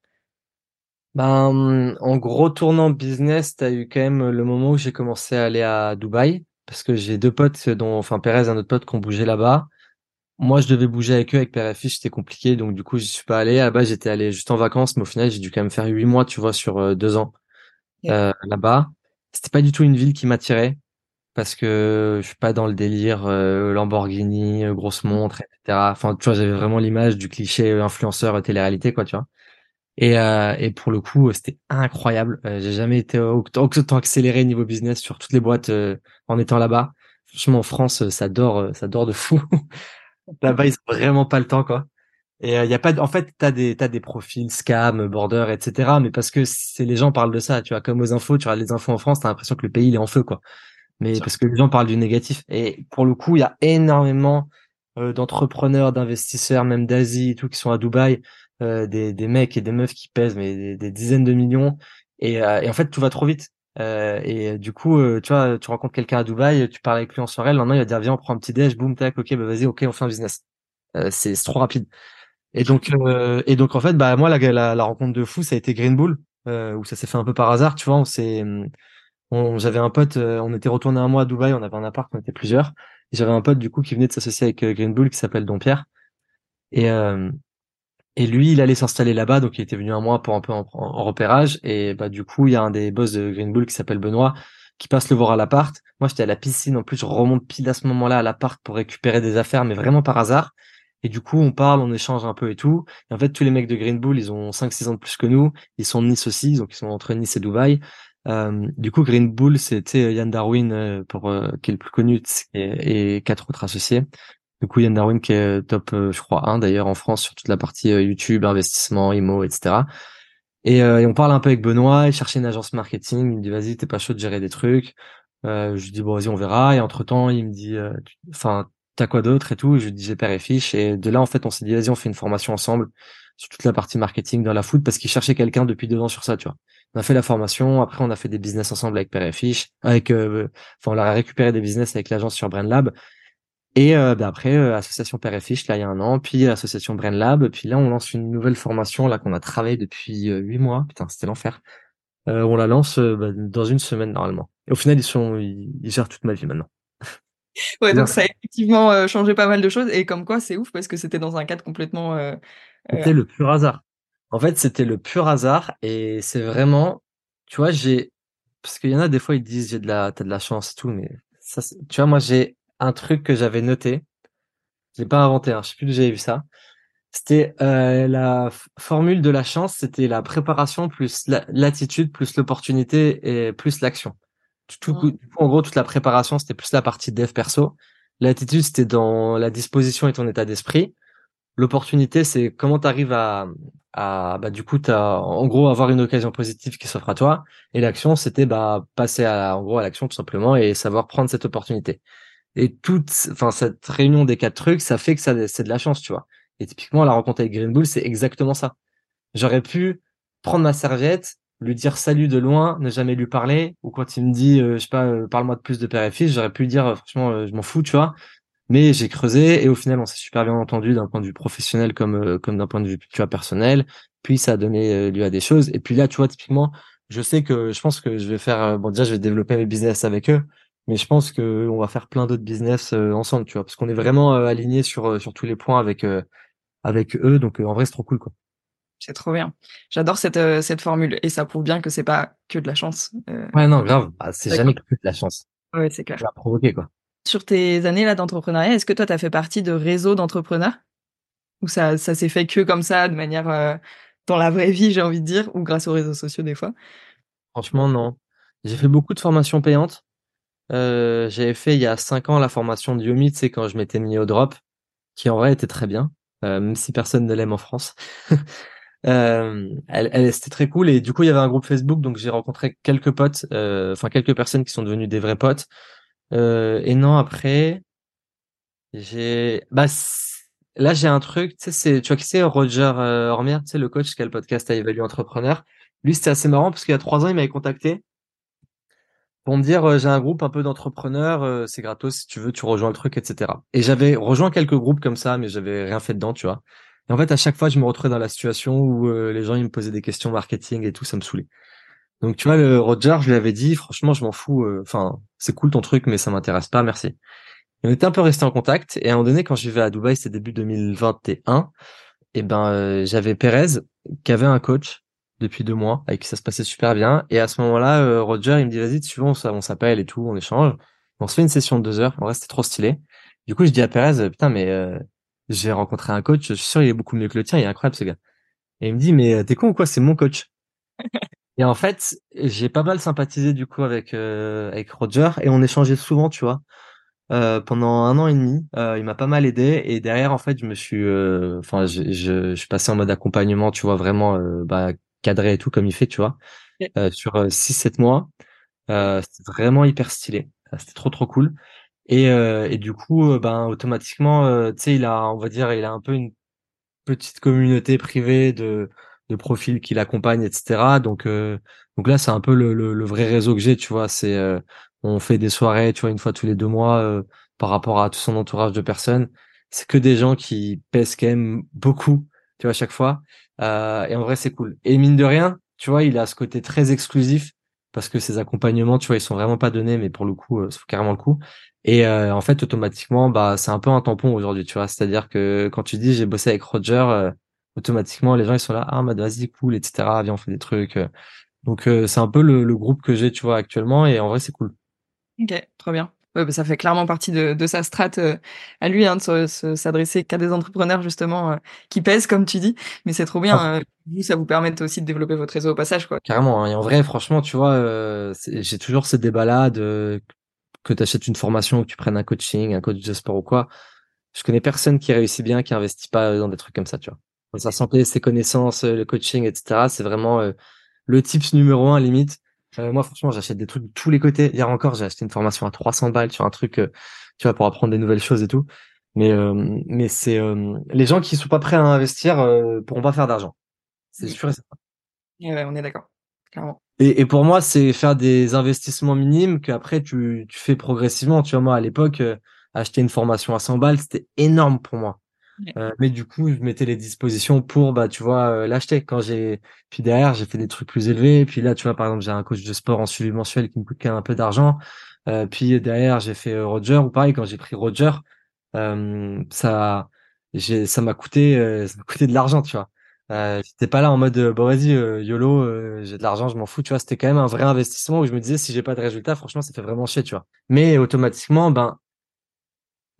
Ben, en gros tournant business, t'as eu quand même le moment où j'ai commencé à aller à Dubaï parce que j'ai deux potes, dont enfin Perez, un autre pote, qui ont bougé là-bas. Moi, je devais bouger avec eux, avec Fils, c'était compliqué, donc du coup, j'y suis pas allé. À la base, j'étais allé juste en vacances, mais au final, j'ai dû quand même faire huit mois, tu vois, sur euh, deux ans euh, là-bas. C'était pas du tout une ville qui m'attirait parce que je suis pas dans le délire euh, Lamborghini, euh, grosse montre, etc. Enfin, tu vois, j'avais vraiment l'image du cliché euh, influenceur euh, télé-réalité, quoi, tu vois. Et, euh, et pour le coup, c'était incroyable. J'ai jamais été autant, accéléré niveau business sur toutes les boîtes euh, en étant là-bas. Franchement, en France, ça dort, ça dort de fou. <laughs> Là-bas, ils ont vraiment pas le temps, quoi. Et il y a pas, de... en fait, t'as des, t'as des profils scam, border, etc. Mais parce que c'est les gens parlent de ça, tu vois, comme aux infos, tu regardes les infos en France, t'as l'impression que le pays il est en feu, quoi. Mais parce que les gens parlent du négatif. Et pour le coup, il y a énormément euh, d'entrepreneurs, d'investisseurs, même d'Asie et tout, qui sont à Dubaï, euh, des, des mecs et des meufs qui pèsent mais des, des dizaines de millions. Et, euh, et en fait, tout va trop vite. Euh, et du coup, euh, tu vois, tu rencontres quelqu'un à Dubaï, tu parles avec lui en soirée, le lendemain, il va dire viens, on prend un petit déj, boum, tac, ok, bah vas-y, ok, on fait un business. Euh, c'est trop rapide. Et donc, euh, et donc en fait, bah moi, la, la, la rencontre de fou, ça a été Green Bull, euh, où ça s'est fait un peu par hasard, tu vois. On s'est, on, j'avais un pote, euh, on était retourné un mois à Dubaï, on avait un appart, on était plusieurs. J'avais un pote du coup qui venait de s'associer avec euh, Green Bull, qui s'appelle Don Pierre. Et euh, et lui, il allait s'installer là-bas, donc il était venu un mois pour un peu en, repérage. Et bah du coup, il y a un des boss de Green Bull qui s'appelle Benoît, qui passe le voir à l'appart. Moi, j'étais à la piscine. En plus, je remonte pile à ce moment-là à l'appart pour récupérer des affaires, mais vraiment par hasard. Et du coup, on parle, on échange un peu et tout. Et en fait, tous les mecs de Green Bull, ils ont 5-6 ans de plus que nous. Ils sont de Nice aussi, donc ils sont entre Nice et Dubaï. Euh, du coup, Green Bull, c'était Yann Darwin, euh, pour, euh, qui est le plus connu, et, quatre autres associés. Du coup, Yann Darwin qui est top, je crois, 1 d'ailleurs en France sur toute la partie YouTube, investissement, IMO, etc. Et, et, on parle un peu avec Benoît, il cherchait une agence marketing, il me dit vas-y, t'es pas chaud de gérer des trucs. je lui dis bon vas-y, on verra. Et entre temps, il me dit, enfin, t'as quoi d'autre et tout? Je lui dis j'ai père et fiche. Et de là, en fait, on s'est dit vas-y, on fait une formation ensemble sur toute la partie marketing dans la foot parce qu'il cherchait quelqu'un depuis deux ans sur ça, tu vois. On a fait la formation, après on a fait des business ensemble avec Père et Fiche, avec, euh, enfin on a récupéré des business avec l'agence sur BrainLab. Et euh, bah, après euh, association Père et Fiche là il y a un an, puis association BrainLab, puis là on lance une nouvelle formation là qu'on a travaillé depuis huit mois. Putain c'était l'enfer. on la lance bah, dans une semaine normalement. Et au final ils sont, ils, gèrent toute ma vie maintenant. <laughs> Ouais, donc ça a effectivement changé pas mal de choses et comme quoi c'est ouf parce que c'était dans un cadre complètement. C'était le pur hasard. En fait, c'était le pur hasard et c'est vraiment, tu vois, j'ai, parce qu'il y en a des fois ils disent j'ai de la, t'as de la chance tout, mais ça, tu vois, moi j'ai un truc que j'avais noté, je l'ai pas inventé, hein, je sais plus j'avais vu ça. C'était euh, la formule de la chance, c'était la préparation plus l'attitude plus l'opportunité et plus l'action. Tout, coup, en gros, toute la préparation, c'était plus la partie dev perso. L'attitude, c'était dans la disposition et ton état d'esprit. L'opportunité, c'est comment tu arrives à, à bah du coup t'as en gros avoir une occasion positive qui s'offre à toi et l'action c'était bah passer à en gros à l'action tout simplement et savoir prendre cette opportunité et toute enfin cette réunion des quatre trucs ça fait que ça c'est de la chance tu vois et typiquement la rencontre avec Green Bull c'est exactement ça j'aurais pu prendre ma serviette lui dire salut de loin ne jamais lui parler ou quand il me dit euh, je sais pas euh, parle-moi de plus de père et fils j'aurais pu lui dire euh, franchement je m'en fous tu vois mais j'ai creusé et au final, on s'est super bien entendu d'un point de vue professionnel comme comme d'un point de vue tu vois personnel. Puis ça a donné lieu à des choses. Et puis là, tu vois, typiquement, je sais que je pense que je vais faire bon déjà, je vais développer mes business avec eux, mais je pense que on va faire plein d'autres business ensemble, tu vois, parce qu'on est vraiment alignés sur sur tous les points avec avec eux. Donc en vrai, c'est trop cool, quoi. C'est trop bien. J'adore cette, cette formule et ça prouve bien que c'est pas que de la chance. Ouais, non, grave. Bah, c'est jamais que de la chance. Ouais, c'est clair. Ça va provoquer, quoi. Sur tes années là d'entrepreneuriat, est-ce que toi, tu as fait partie de réseaux d'entrepreneurs? Ou ça, ça s'est fait que comme ça, de manière euh, dans la vraie vie, j'ai envie de dire, ou grâce aux réseaux sociaux des fois? Franchement, non. J'ai fait beaucoup de formations payantes. Euh, j'avais fait il y a cinq ans la formation de Yomi, tu quand je m'étais mis au drop, qui en vrai était très bien, euh, même si personne ne l'aime en France. <laughs> elle, elle c'était très cool et du coup il y avait un groupe Facebook donc j'ai rencontré quelques potes, enfin quelques personnes qui sont devenues des vrais potes. Euh, et non, après, j'ai, bah, là, j'ai un truc, tu sais, c'est, tu vois qui c'est, Roger euh, Hormier, tu sais, le coach qui a le podcast à évaluer entrepreneur. Lui, c'était assez marrant parce qu'il y a trois ans, il m'avait contacté pour me dire, euh, j'ai un groupe un peu d'entrepreneurs, euh, c'est gratos, si tu veux, tu rejoins le truc, etc. Et j'avais rejoint quelques groupes comme ça, mais j'avais rien fait dedans, tu vois. Et en fait, à chaque fois, je me retrouvais dans la situation où les gens, ils me posaient des questions marketing et tout, ça me saoulait. Donc tu vois, le Roger, je lui avais dit, franchement, je m'en fous. Euh, enfin, c'est cool ton truc, mais ça m'intéresse pas, merci. Et on était un peu resté en contact. Et à un moment donné, quand je vivais à Dubaï, c'était début 2021. Et ben, euh, j'avais Perez qui avait un coach depuis deux mois avec qui ça se passait super bien. Et à ce moment-là, euh, Roger, il me dit, vas-y, tu veux, on, s'appelle et tout, on échange. On se fait une session de deux heures. En vrai, c'était trop stylé. Du coup, je dis à Perez, putain, mais j'ai rencontré un coach. Je suis sûr, il est beaucoup mieux que le tien. Il est incroyable, ce gars. Et il me dit, mais t'es con ou quoi? C'est mon coach. <laughs> Et en fait, j'ai pas mal sympathisé du coup avec euh, avec Roger et on échangeait souvent, tu vois. Euh, pendant un an et demi, euh, il m'a pas mal aidé et derrière en fait je me suis, euh, enfin je, je, je, suis passé en mode accompagnement, tu vois vraiment euh, bah, cadré et tout comme il fait, tu vois, sur 6-7 mois. c'était vraiment hyper stylé, c'était trop trop cool. Et, et du coup, ben automatiquement, tu sais, il a, on va dire, il a un peu une petite communauté privée de de profils qui l'accompagnent, etc. Donc, euh, donc là, c'est un peu le, le, vrai réseau que j'ai, tu vois. C'est, euh, on fait des soirées, tu vois, une fois tous les deux mois euh, par rapport à tout son entourage de personnes. C'est que des gens qui pèsent quand même beaucoup, tu vois, à chaque fois. et en vrai, c'est cool. Et mine de rien, tu vois, il a ce côté très exclusif parce que ses accompagnements, tu vois, ils sont vraiment pas donnés, mais pour le coup, ça carrément le coup. Et en fait, automatiquement, bah, c'est un peu un tampon aujourd'hui, tu vois. C'est-à-dire que quand tu dis j'ai bossé avec Roger, automatiquement les gens ils sont là ah bah vas-y cool etc viens on fait des trucs Donc c'est un peu le, le groupe que j'ai, tu vois, actuellement, et en vrai c'est cool. Ok, trop bien. Ouais, bah, ça fait clairement partie de, de sa strate euh, à lui, hein, de s'adresser qu'à des entrepreneurs justement euh, qui pèsent, comme tu dis. Mais c'est trop bien. Ah. Euh, vous, ça vous permet aussi de développer votre réseau au passage, quoi. Carrément. Hein. Et en vrai, franchement, tu vois, j'ai toujours ce débat-là de que tu achètes une formation, que tu prennes un coaching, un coach de sport ou quoi. Je connais personne qui réussit bien, qui investit pas dans des trucs comme ça, tu vois. Sa santé, ses connaissances, le coaching, etc. C'est vraiment le tips numéro un limite euh, moi, franchement, j'achète des trucs de tous les côtés. Hier encore, j'ai acheté une formation à 300 balles sur un truc, euh, tu vois, pour apprendre des nouvelles choses et tout. Mais, euh, mais c'est les gens qui sont pas prêts à investir pourront pas faire d'argent. C'est sûr et certain. Ouais, on est d'accord. Clairement. Et, et pour moi, c'est faire des investissements minimes qu'après tu, tu fais progressivement. Tu vois, moi, à l'époque, acheter une formation à 100 balles, c'était énorme pour moi. Euh, mais du coup, je mettais les dispositions pour, bah, tu vois, euh, l'acheter. Quand j'ai, puis derrière, j'ai fait des trucs plus élevés. Puis là, tu vois, par exemple, j'ai un coach de sport en suivi mensuel qui me coûte un peu d'argent. Euh, puis derrière, j'ai fait euh, Roger ou pareil, quand j'ai pris Roger, ça, j'ai, ça m'a coûté, ça m'a coûté de l'argent, tu vois. Euh, j'étais pas là en mode bon vas-y yolo j'ai de l'argent je m'en fous tu vois c'était quand même un vrai investissement où je me disais si j'ai pas de résultat franchement ça fait vraiment chier tu vois mais automatiquement ben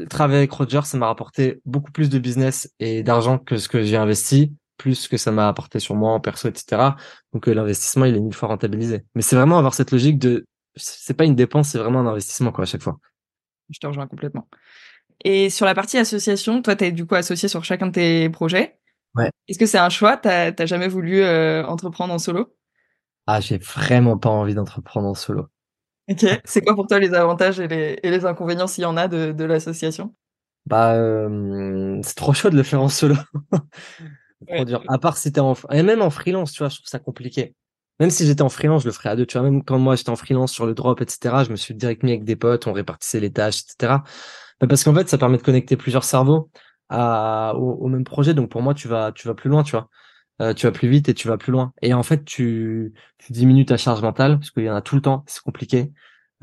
travailler avec Roger, ça m'a rapporté beaucoup plus de business et d'argent que ce que j'ai investi, plus que ça m'a apporté sur moi en perso, etc. Donc euh, l'investissement, il est mille fois rentabilisé. Mais c'est vraiment avoir cette logique de, c'est pas une dépense, c'est vraiment un investissement quoi à chaque fois. Je te rejoins complètement. Et sur la partie association, toi, tu es du coup associé sur chacun de tes projets. Ouais. Est-ce que c'est un choix? T'as jamais voulu euh, entreprendre en solo? Ah, j'ai vraiment pas envie d'entreprendre en solo. Ok. C'est quoi pour toi les avantages et les, et les inconvénients s'il y en a de, de l'association? Bah, euh, c'est trop chaud de le faire en solo. <laughs> trop dur. À part si t'es en, et même en freelance, tu vois, je trouve ça compliqué. Même si j'étais en freelance, je le ferais à deux. Tu vois, même quand moi j'étais en freelance sur le drop, etc., je me suis direct mis avec des potes, on répartissait les tâches, etc. Bah, parce qu'en fait, ça permet de connecter plusieurs cerveaux à, au, au, même projet. Donc pour moi, tu vas, tu vas plus loin, tu vois. Euh, tu vas plus vite et tu vas plus loin. Et en fait, tu, tu diminues ta charge mentale parce qu'il y en a tout le temps, c'est compliqué.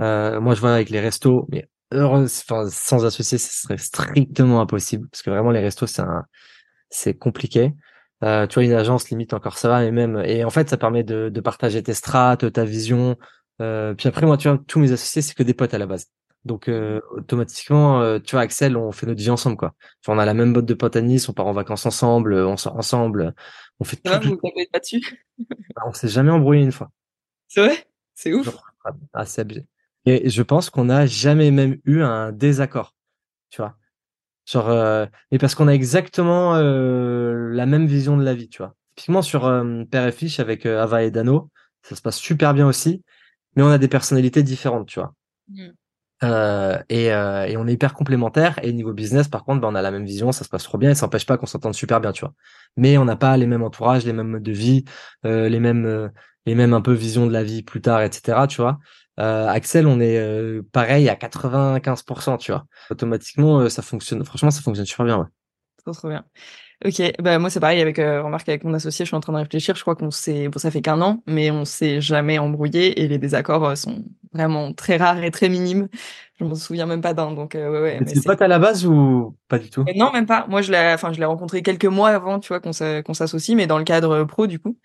Euh, moi, je vois avec les restos, mais enfin, sans associer, ce serait strictement impossible parce que vraiment les restos, c'est un, c'est compliqué. Euh, tu vois, une agence limite encore ça va, mais même et en fait, ça permet de, partager tes strates, ta vision. Puis après, moi, tu vois, tous mes associés, c'est que des potes à la base. Donc euh, automatiquement, tu vois, Axel, on fait notre vie ensemble, quoi. Enfin, on a la même botte de potes à Nice, on part en vacances ensemble, ensemble, on fait tout. Vous pas <laughs> dessus bah, On s'est jamais embrouillé une fois. C'est vrai? C'est ouf. Ah, c'est abusé. Et je pense qu'on n'a jamais même eu un désaccord, tu vois. Genre, euh, mais parce qu'on a exactement euh, la même vision de la vie, tu vois. Typiquement sur euh, Père et Fiche avec Ava et Dano, ça se passe super bien aussi, mais on a des personnalités différentes, tu vois. Mmh. Euh, et, euh, et, on est hyper complémentaires. Et niveau business, par contre, bah, on a la même vision, ça se passe trop bien. Et ça n'empêche pas qu'on s'entende super bien, tu vois. Mais on n'a pas les mêmes entourages, les mêmes modes de vie, euh, les mêmes, euh, les mêmes un peu visions de la vie plus tard, etc. Tu vois. Euh, Axel, on est pareil à 95%, tu vois. Automatiquement, ça fonctionne. Franchement, ça fonctionne super bien, ouais. Trop, trop bien. Ok, bah moi c'est pareil avec euh, remarque avec mon associé, je suis en train de réfléchir. Je crois qu'on s'est, bon ça fait qu'un an, mais on s'est jamais embrouillé et les désaccords euh, sont vraiment très rares et très minimes. Je m'en souviens même pas d'un, donc euh, ouais ouais. Mais c'est pote à la base ou pas du tout? Euh, Non même pas. Moi je l'ai, enfin je l'ai rencontré quelques mois avant, tu vois, qu'on s'associe, mais dans le cadre pro du coup.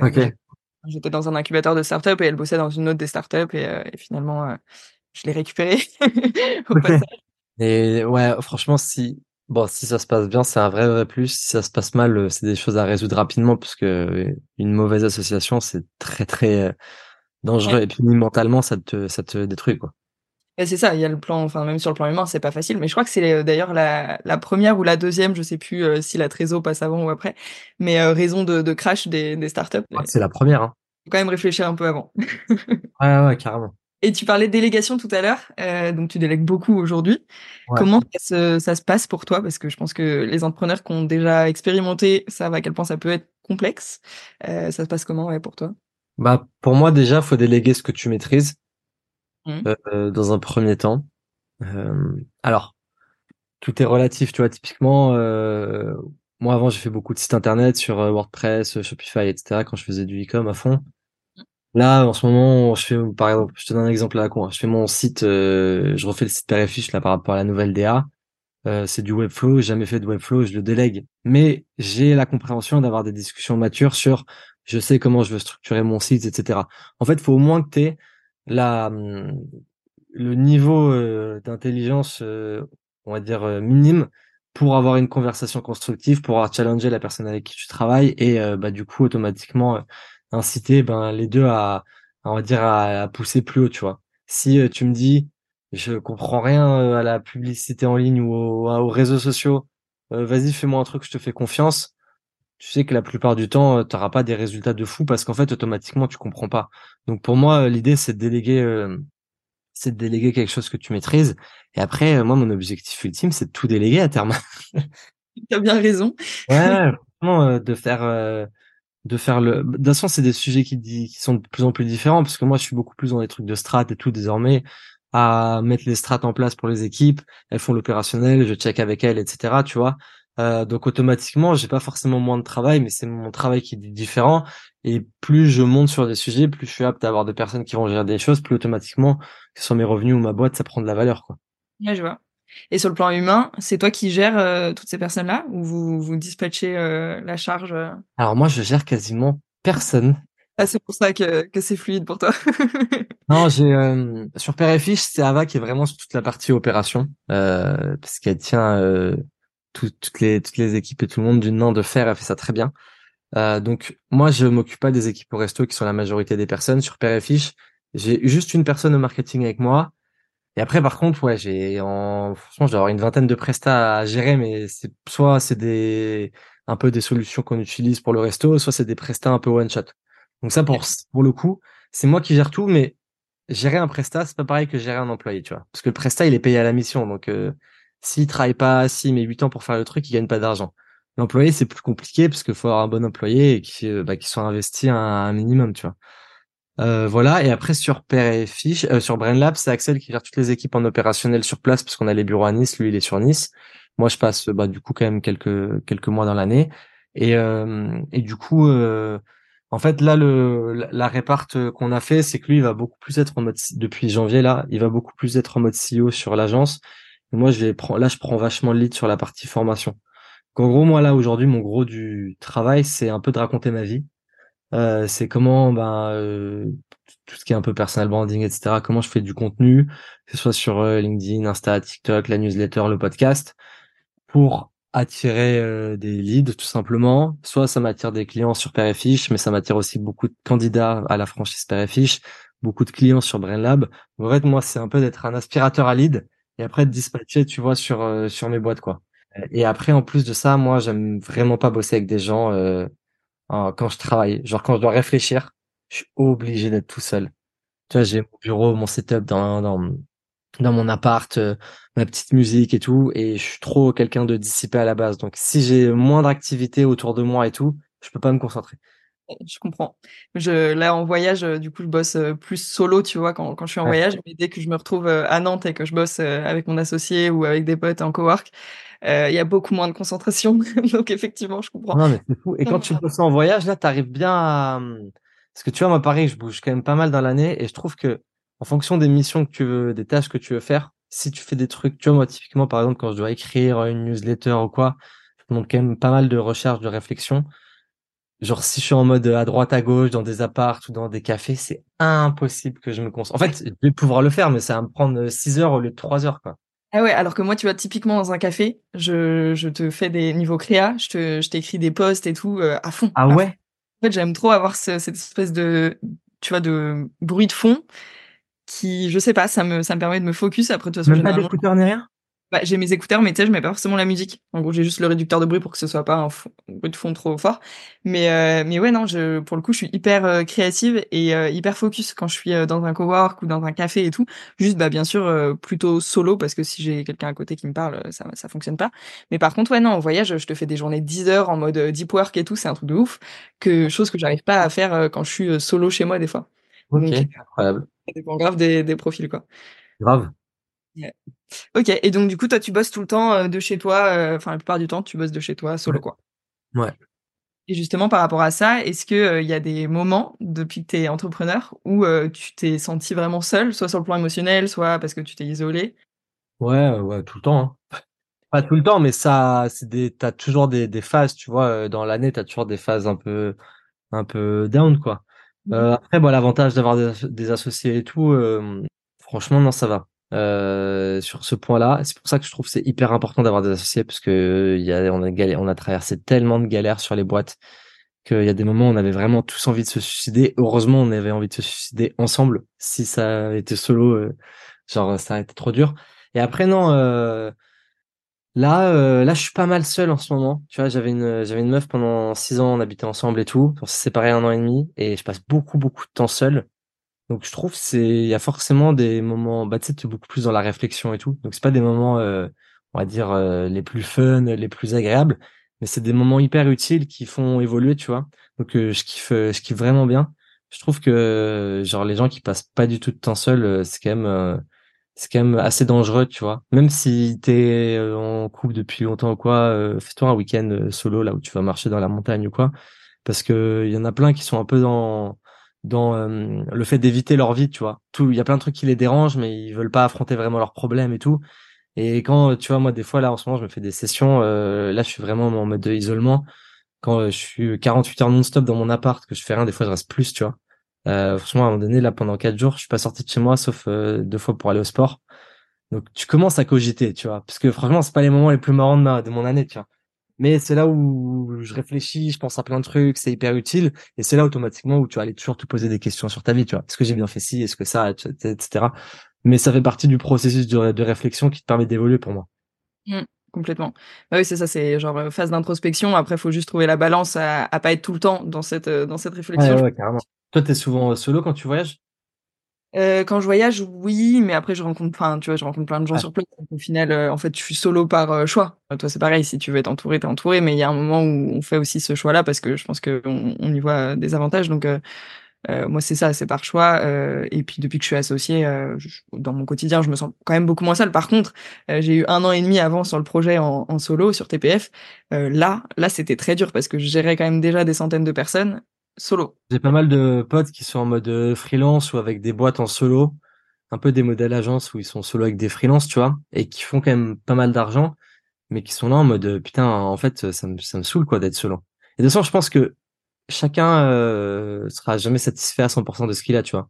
ok. J'étais dans un incubateur de start-up et elle bossait dans une autre des start-up et, et finalement je l'ai récupéré <laughs> au passage. Et ouais, franchement si Bon, si ça se passe bien, c'est un vrai, vrai plus. Si ça se passe mal, euh, c'est des choses à résoudre rapidement parce que euh, une mauvaise association, c'est très, très euh, dangereux. Et puis mentalement, ça te, ça te détruit, quoi. c'est ça, il y a le plan, enfin, même sur le plan humain, c'est pas facile. Mais je crois que c'est d'ailleurs la, la première ou la deuxième, je sais plus si la trésor passe avant ou après, mais raison de, de crash des, des startups. c'est la première, hein. Faut quand même réfléchir un peu avant. <laughs> ouais, ouais, carrément. Et tu parlais de délégation tout à l'heure, euh, donc tu délègues beaucoup aujourd'hui. Comment ça se, passe pour toi? Parce que je pense que les entrepreneurs qui ont déjà expérimenté savent à quel point ça peut être complexe. Euh, ça se passe comment ouais, pour toi? Bah pour moi déjà, faut déléguer ce que tu maîtrises mmh. euh, dans un premier temps. Euh, alors tout est relatif, tu vois. Typiquement, euh, moi avant j'ai fait beaucoup de sites internet sur euh, WordPress, Shopify, etc. Quand je faisais du e-com à fond. Là, en ce moment, je fais, par exemple, je te donne un exemple là, quoi. Je fais mon site, euh, je refais le site Père là par rapport à la nouvelle DA. Euh, c'est du Webflow, j'ai jamais fait de Webflow, je le délègue. Mais j'ai la compréhension d'avoir des discussions matures sur je sais comment je veux structurer mon site, etc. En fait, il faut au moins que tu aies la, hum, le niveau euh, d'intelligence, euh, on va dire, euh, minime pour avoir une conversation constructive, pour challenger la personne avec qui tu travailles et bah, du coup, automatiquement, inciter ben, les deux à, on va dire, à, pousser plus haut, tu vois. Si tu me dis, je comprends rien à la publicité en ligne ou aux réseaux sociaux, vas-y, fais-moi un truc, je te fais confiance tu sais que la plupart du temps, euh, tu n'auras pas des résultats de fou parce qu'en fait, automatiquement, tu comprends pas. Donc pour moi, l'idée, c'est de déléguer, euh, c'est de déléguer quelque chose que tu maîtrises. Et après, euh, moi, mon objectif ultime, c'est de tout déléguer à terme. <laughs> tu as bien raison. ouais, vraiment, de faire, de faire le. Toute façon, c'est des sujets qui, qui sont de plus en plus différents parce que moi, je suis beaucoup plus dans les trucs de strat et tout désormais à mettre les strats en place pour les équipes. Elles font l'opérationnel, je check avec elles, etc. Tu vois. Euh, donc automatiquement, j'ai pas forcément moins de travail, mais c'est mon travail qui est différent. Et plus je monte sur des sujets, plus je suis apte à avoir des personnes qui vont gérer des choses, plus automatiquement, que soit mes revenus ou ma boîte, ça prend de la valeur. Quoi. Ouais, je vois. Et sur le plan humain, c'est toi qui gères euh, toutes ces personnes-là ou vous vous dispatchez euh, la charge Alors moi, je gère quasiment personne. Ah, c'est pour ça que, que c'est fluide pour toi. <laughs> non, j'ai sur Père et Fiche, c'est Ava qui est vraiment sur toute la partie opération, parce qu'elle tient toutes les toutes les équipes et tout le monde d'une main de fer a fait ça très bien. Euh, donc moi je m'occupe pas des équipes au resto qui sont la majorité des personnes sur Père et Fiche. J'ai juste une personne au marketing avec moi. Et après par contre ouais j'ai en franchement avoir une vingtaine de prestats à gérer mais c'est soit c'est des un peu des solutions qu'on utilise pour le resto soit c'est des prestats un peu one shot. Donc ça pour pour le coup c'est moi qui gère tout mais gérer un prestat c'est pas pareil que gérer un employé tu vois parce que le prestat il est payé à la mission donc euh, s'il travaille pas six mais 8 ans pour faire le truc, il gagne pas d'argent. L'employé, c'est plus compliqué parce qu'il faut avoir un bon employé et qui, euh, bah, qui soit investi un, un minimum, tu vois. Euh, voilà. Et après, sur Père et euh, sur BrainLab, c'est Axel qui gère toutes les équipes en opérationnel sur place parce qu'on a les bureaux à Nice. Lui, il est sur Nice. Moi, je passe, bah, du coup, quand même quelques, quelques mois dans l'année. Et, euh, et du coup, euh, en fait, là, le, la réparte qu'on a fait, c'est que lui, il va beaucoup plus être en mode, depuis janvier, là, il va beaucoup plus être en mode CEO sur l'agence moi, je vais prendre, là, je prends vachement le lead sur la partie formation. en gros, moi, là, aujourd'hui, mon gros du travail, c'est un peu de raconter ma vie. Euh, c'est comment, ben, euh, tout ce qui est un peu personal branding, etc. Comment je fais du contenu, que ce soit sur euh, LinkedIn, Insta, TikTok, la newsletter, le podcast, pour attirer euh, des leads, tout simplement. Soit ça m'attire des clients sur Père mais ça m'attire aussi beaucoup de candidats à la franchise Père beaucoup de clients sur BrainLab. En fait, moi, c'est un peu d'être un aspirateur à lead et après de dispatcher, tu vois, sur sur mes boîtes quoi. Et après, en plus de ça, moi, j'aime vraiment pas bosser avec des gens euh, quand je travaille. Genre quand je dois réfléchir, je suis obligé d'être tout seul. Tu vois, j'ai mon bureau, mon setup dans dans dans mon appart, euh, ma petite musique et tout, et je suis trop quelqu'un de dissipé à la base. Donc si j'ai moins d'activité autour de moi et tout, je peux pas me concentrer je comprends. Je, là, en voyage, euh, du coup, je bosse euh, plus solo, tu vois, quand, quand je suis en voyage. Mais dès que je me retrouve euh, à Nantes et que je bosse avec mon associé ou avec des potes en cowork, il y a beaucoup moins de concentration. <laughs> Donc, effectivement, je comprends. Non, mais c'est fou. Et quand tu bosses en voyage, là, tu arrives bien à. Parce que tu vois, moi, pareil, je bouge quand même pas mal dans l'année et je trouve que, en fonction des missions que tu veux, des tâches que tu veux faire, si tu fais des trucs, tu vois, moi, typiquement, par exemple, quand je dois écrire une newsletter ou quoi, je demande quand même pas mal de recherche, de réflexion. Genre, si je suis en mode à droite, à gauche, dans des apparts ou dans des cafés, c'est impossible que je me concentre. En fait, je vais pouvoir le faire, mais ça va me prendre 6 heures au lieu de 3 heures, quoi. Ah ouais, alors que moi, tu vois, typiquement dans un café, je, je te fais des niveaux créa, je te, je t'écris des posts et tout euh, à fond. Ah ouais? En fait, j'aime trop avoir cette espèce de, tu vois, de bruit de fond qui, je sais pas, ça me, ça me permet de me focus. Après, de toute façon, Même pas d'écouteurs ni rien? Bah, j'ai mes écouteurs, mais tu sais, je mets pas forcément la musique. En gros, j'ai juste le réducteur de bruit pour que ce soit pas un, bruit de fond trop fort. Mais euh, mais ouais, non, je pour le coup, je suis hyper euh, créative et euh, hyper focus quand je suis dans un cowork ou dans un café et tout. Juste, bah bien sûr, plutôt solo parce que si j'ai quelqu'un à côté qui me parle, ça ça fonctionne pas. Mais par contre, ouais, non, en voyage, je te fais des journées de 10 heures en mode deep work et tout, c'est un truc de ouf. Que chose que j'arrive pas à faire quand je suis solo chez moi des fois. Ok, incroyable. Ça dépend grave des, des profils, quoi. Grave. Ok, et donc du coup, toi, tu bosses tout le temps euh, de chez toi, euh, enfin la plupart du temps, tu bosses de chez toi, solo, quoi. Ouais. Et justement, par rapport à ça, est-ce que euh, y a des moments depuis que tu es entrepreneur où tu t'es senti vraiment seul, soit sur le plan émotionnel, soit parce que tu t'es isolé Ouais, ouais, tout le temps. Hein. Pas tout le temps, mais ça, c'est des, t'as toujours des, des phases, tu vois. Dans l'année, t'as toujours des phases un peu, un peu down, quoi. Mmh. Euh, après, bon, l'avantage d'avoir des, des associés et tout, franchement, non, ça va. Euh, sur ce point-là, c'est pour ça que je trouve que c'est hyper important d'avoir des associés parce que il y a, on a galé- on a traversé tellement de galères sur les boîtes qu'il y a des moments où on avait vraiment tous envie de se suicider. Heureusement, on avait envie de se suicider ensemble. Si ça avait été solo, euh, genre ça aurait été trop dur. Et après, non, euh, là, euh, là, je suis pas mal seul en ce moment. Tu vois, j'avais une, j'avais une meuf pendant six ans, on habitait ensemble et tout. On s'est séparés un an et demi et je passe beaucoup, beaucoup de temps seul. Donc je trouve c'est il y a forcément des moments bah tu sais beaucoup plus dans la réflexion et tout. Donc c'est pas des moments euh, on va dire euh, les plus fun, les plus agréables, mais c'est des moments hyper utiles qui font évoluer, tu vois. Donc euh, je kiffe euh, je kiffe vraiment bien. Je trouve que euh, genre les gens qui passent pas du tout de temps seuls, c'est quand même c'est quand même assez dangereux, tu vois. Même si t'es en couple depuis longtemps ou quoi, fais-toi un week-end solo là où tu vas marcher dans la montagne ou quoi parce que il y en a plein qui sont un peu dans dans euh, le fait d'éviter leur vie, tu vois. Tout, il y a plein de trucs qui les dérangent, mais ils veulent pas affronter vraiment leurs problèmes et tout. Et quand, tu vois, moi, des fois, là, en ce moment, je me fais des sessions, euh, là, je suis vraiment en mode de isolement. Quand euh, je suis 48 heures non-stop dans mon appart, que je fais rien, des fois, je reste plus, tu vois. Euh, franchement, à un moment donné, là, pendant quatre jours, je suis pas sorti de chez moi, sauf euh, deux fois pour aller au sport. Donc, tu commences à cogiter, tu vois. Parce que franchement, c'est pas les moments les plus marrants de ma, de mon année, tu vois. Mais c'est là où je réfléchis, je pense à plein de trucs, c'est hyper utile. Et c'est là automatiquement où tu vas aller toujours te poser des questions sur ta vie, tu vois. Est-ce que j'ai bien fait ci, est-ce que ça, etc. Mais ça fait partie du processus de, de réflexion qui te permet d'évoluer pour moi. Mmh, complètement. Bah oui, c'est ça, c'est genre euh, phase d'introspection. Après, faut juste trouver la balance à, à pas être tout le temps dans cette, euh, dans cette réflexion. Ouais, ouais, carrément. Toi, t'es souvent solo quand tu voyages? Euh, quand je voyage, oui, mais après je rencontre, enfin, tu vois, je rencontre plein de gens Ouais. sur place. Au final, euh, en fait, je suis solo par euh, choix. Euh, toi, c'est pareil. Si tu veux être entouré, t'es entouré. Mais il y a un moment où on fait aussi ce choix-là parce que je pense que on, y voit des avantages. Donc, euh, euh, moi, c'est ça, c'est par choix. Euh, et puis, depuis que je suis associée, euh, je- dans mon quotidien, je me sens quand même beaucoup moins seule. Par contre, euh, j'ai eu un an et demi avant sur le projet en, en solo sur TPF. Euh, là, là, c'était très dur parce que je gérais quand même déjà des centaines de personnes solo. J'ai pas mal de potes qui sont en mode euh, freelance ou avec des boîtes en solo, un peu des modèles agences où ils sont solo avec des freelances, tu vois, et qui font quand même pas mal d'argent, mais qui sont là en mode euh, putain, en fait, ça me, ça me saoule quoi d'être solo. Et de toute façon, je pense que chacun euh, sera jamais satisfait à 100% de ce qu'il a, tu vois.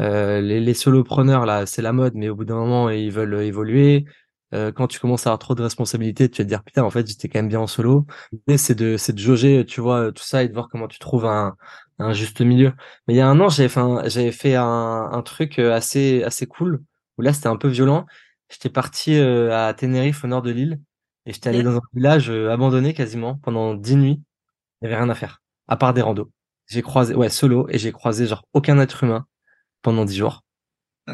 Euh, les, les solopreneurs là, c'est la mode, mais au bout d'un moment, ils veulent évoluer. Euh, quand tu commences à avoir trop de responsabilités, tu vas te dire putain, en fait, j'étais quand même bien en solo. L'idée, c'est de, c'est de jauger, tu vois, tout ça et de voir comment tu trouves un, un juste milieu. Mais il y a un an, j'avais fait un, j'avais fait un, un truc euh, assez, assez cool où là, c'était un peu violent. J'étais parti euh, à Tenerife, au nord de l'île, et j'étais allé dans un village euh, abandonné quasiment pendant dix nuits. Il y avait rien à faire, à part des randos. J'ai croisé, ouais, solo, et j'ai croisé genre aucun être humain pendant dix jours.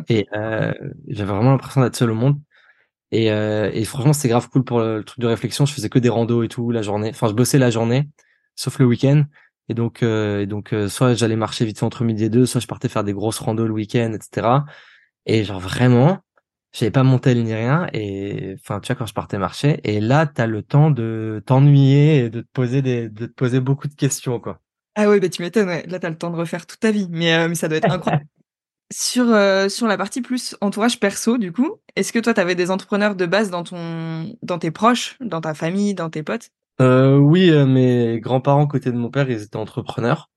Et euh, j'avais vraiment l'impression d'être seul au monde. Et, euh, et franchement, c'était grave cool pour le, truc de réflexion. Je faisais que des randos et tout la journée. Enfin, je bossais la journée, sauf le week-end. Et donc, euh, et donc, euh, soit j'allais marcher vite fait entre midi et deux, soit je partais faire des grosses randos le week-end, etc. Et genre vraiment, j'avais pas mon tel ni rien. Et enfin, tu vois, quand je partais marcher, et là, t'as le temps de t'ennuyer et de te poser des, de te poser beaucoup de questions, quoi. Ah oui, bah tu m'étonnes, ouais. Là, t'as le temps de refaire toute ta vie, mais, euh, mais ça doit être incroyable. <laughs> sur, euh, sur la partie plus entourage perso, du coup, est-ce que toi, t'avais des entrepreneurs de base dans ton, dans tes proches, dans ta famille, dans tes potes? Euh, oui, euh, mes grands-parents côté de mon père, ils étaient entrepreneurs.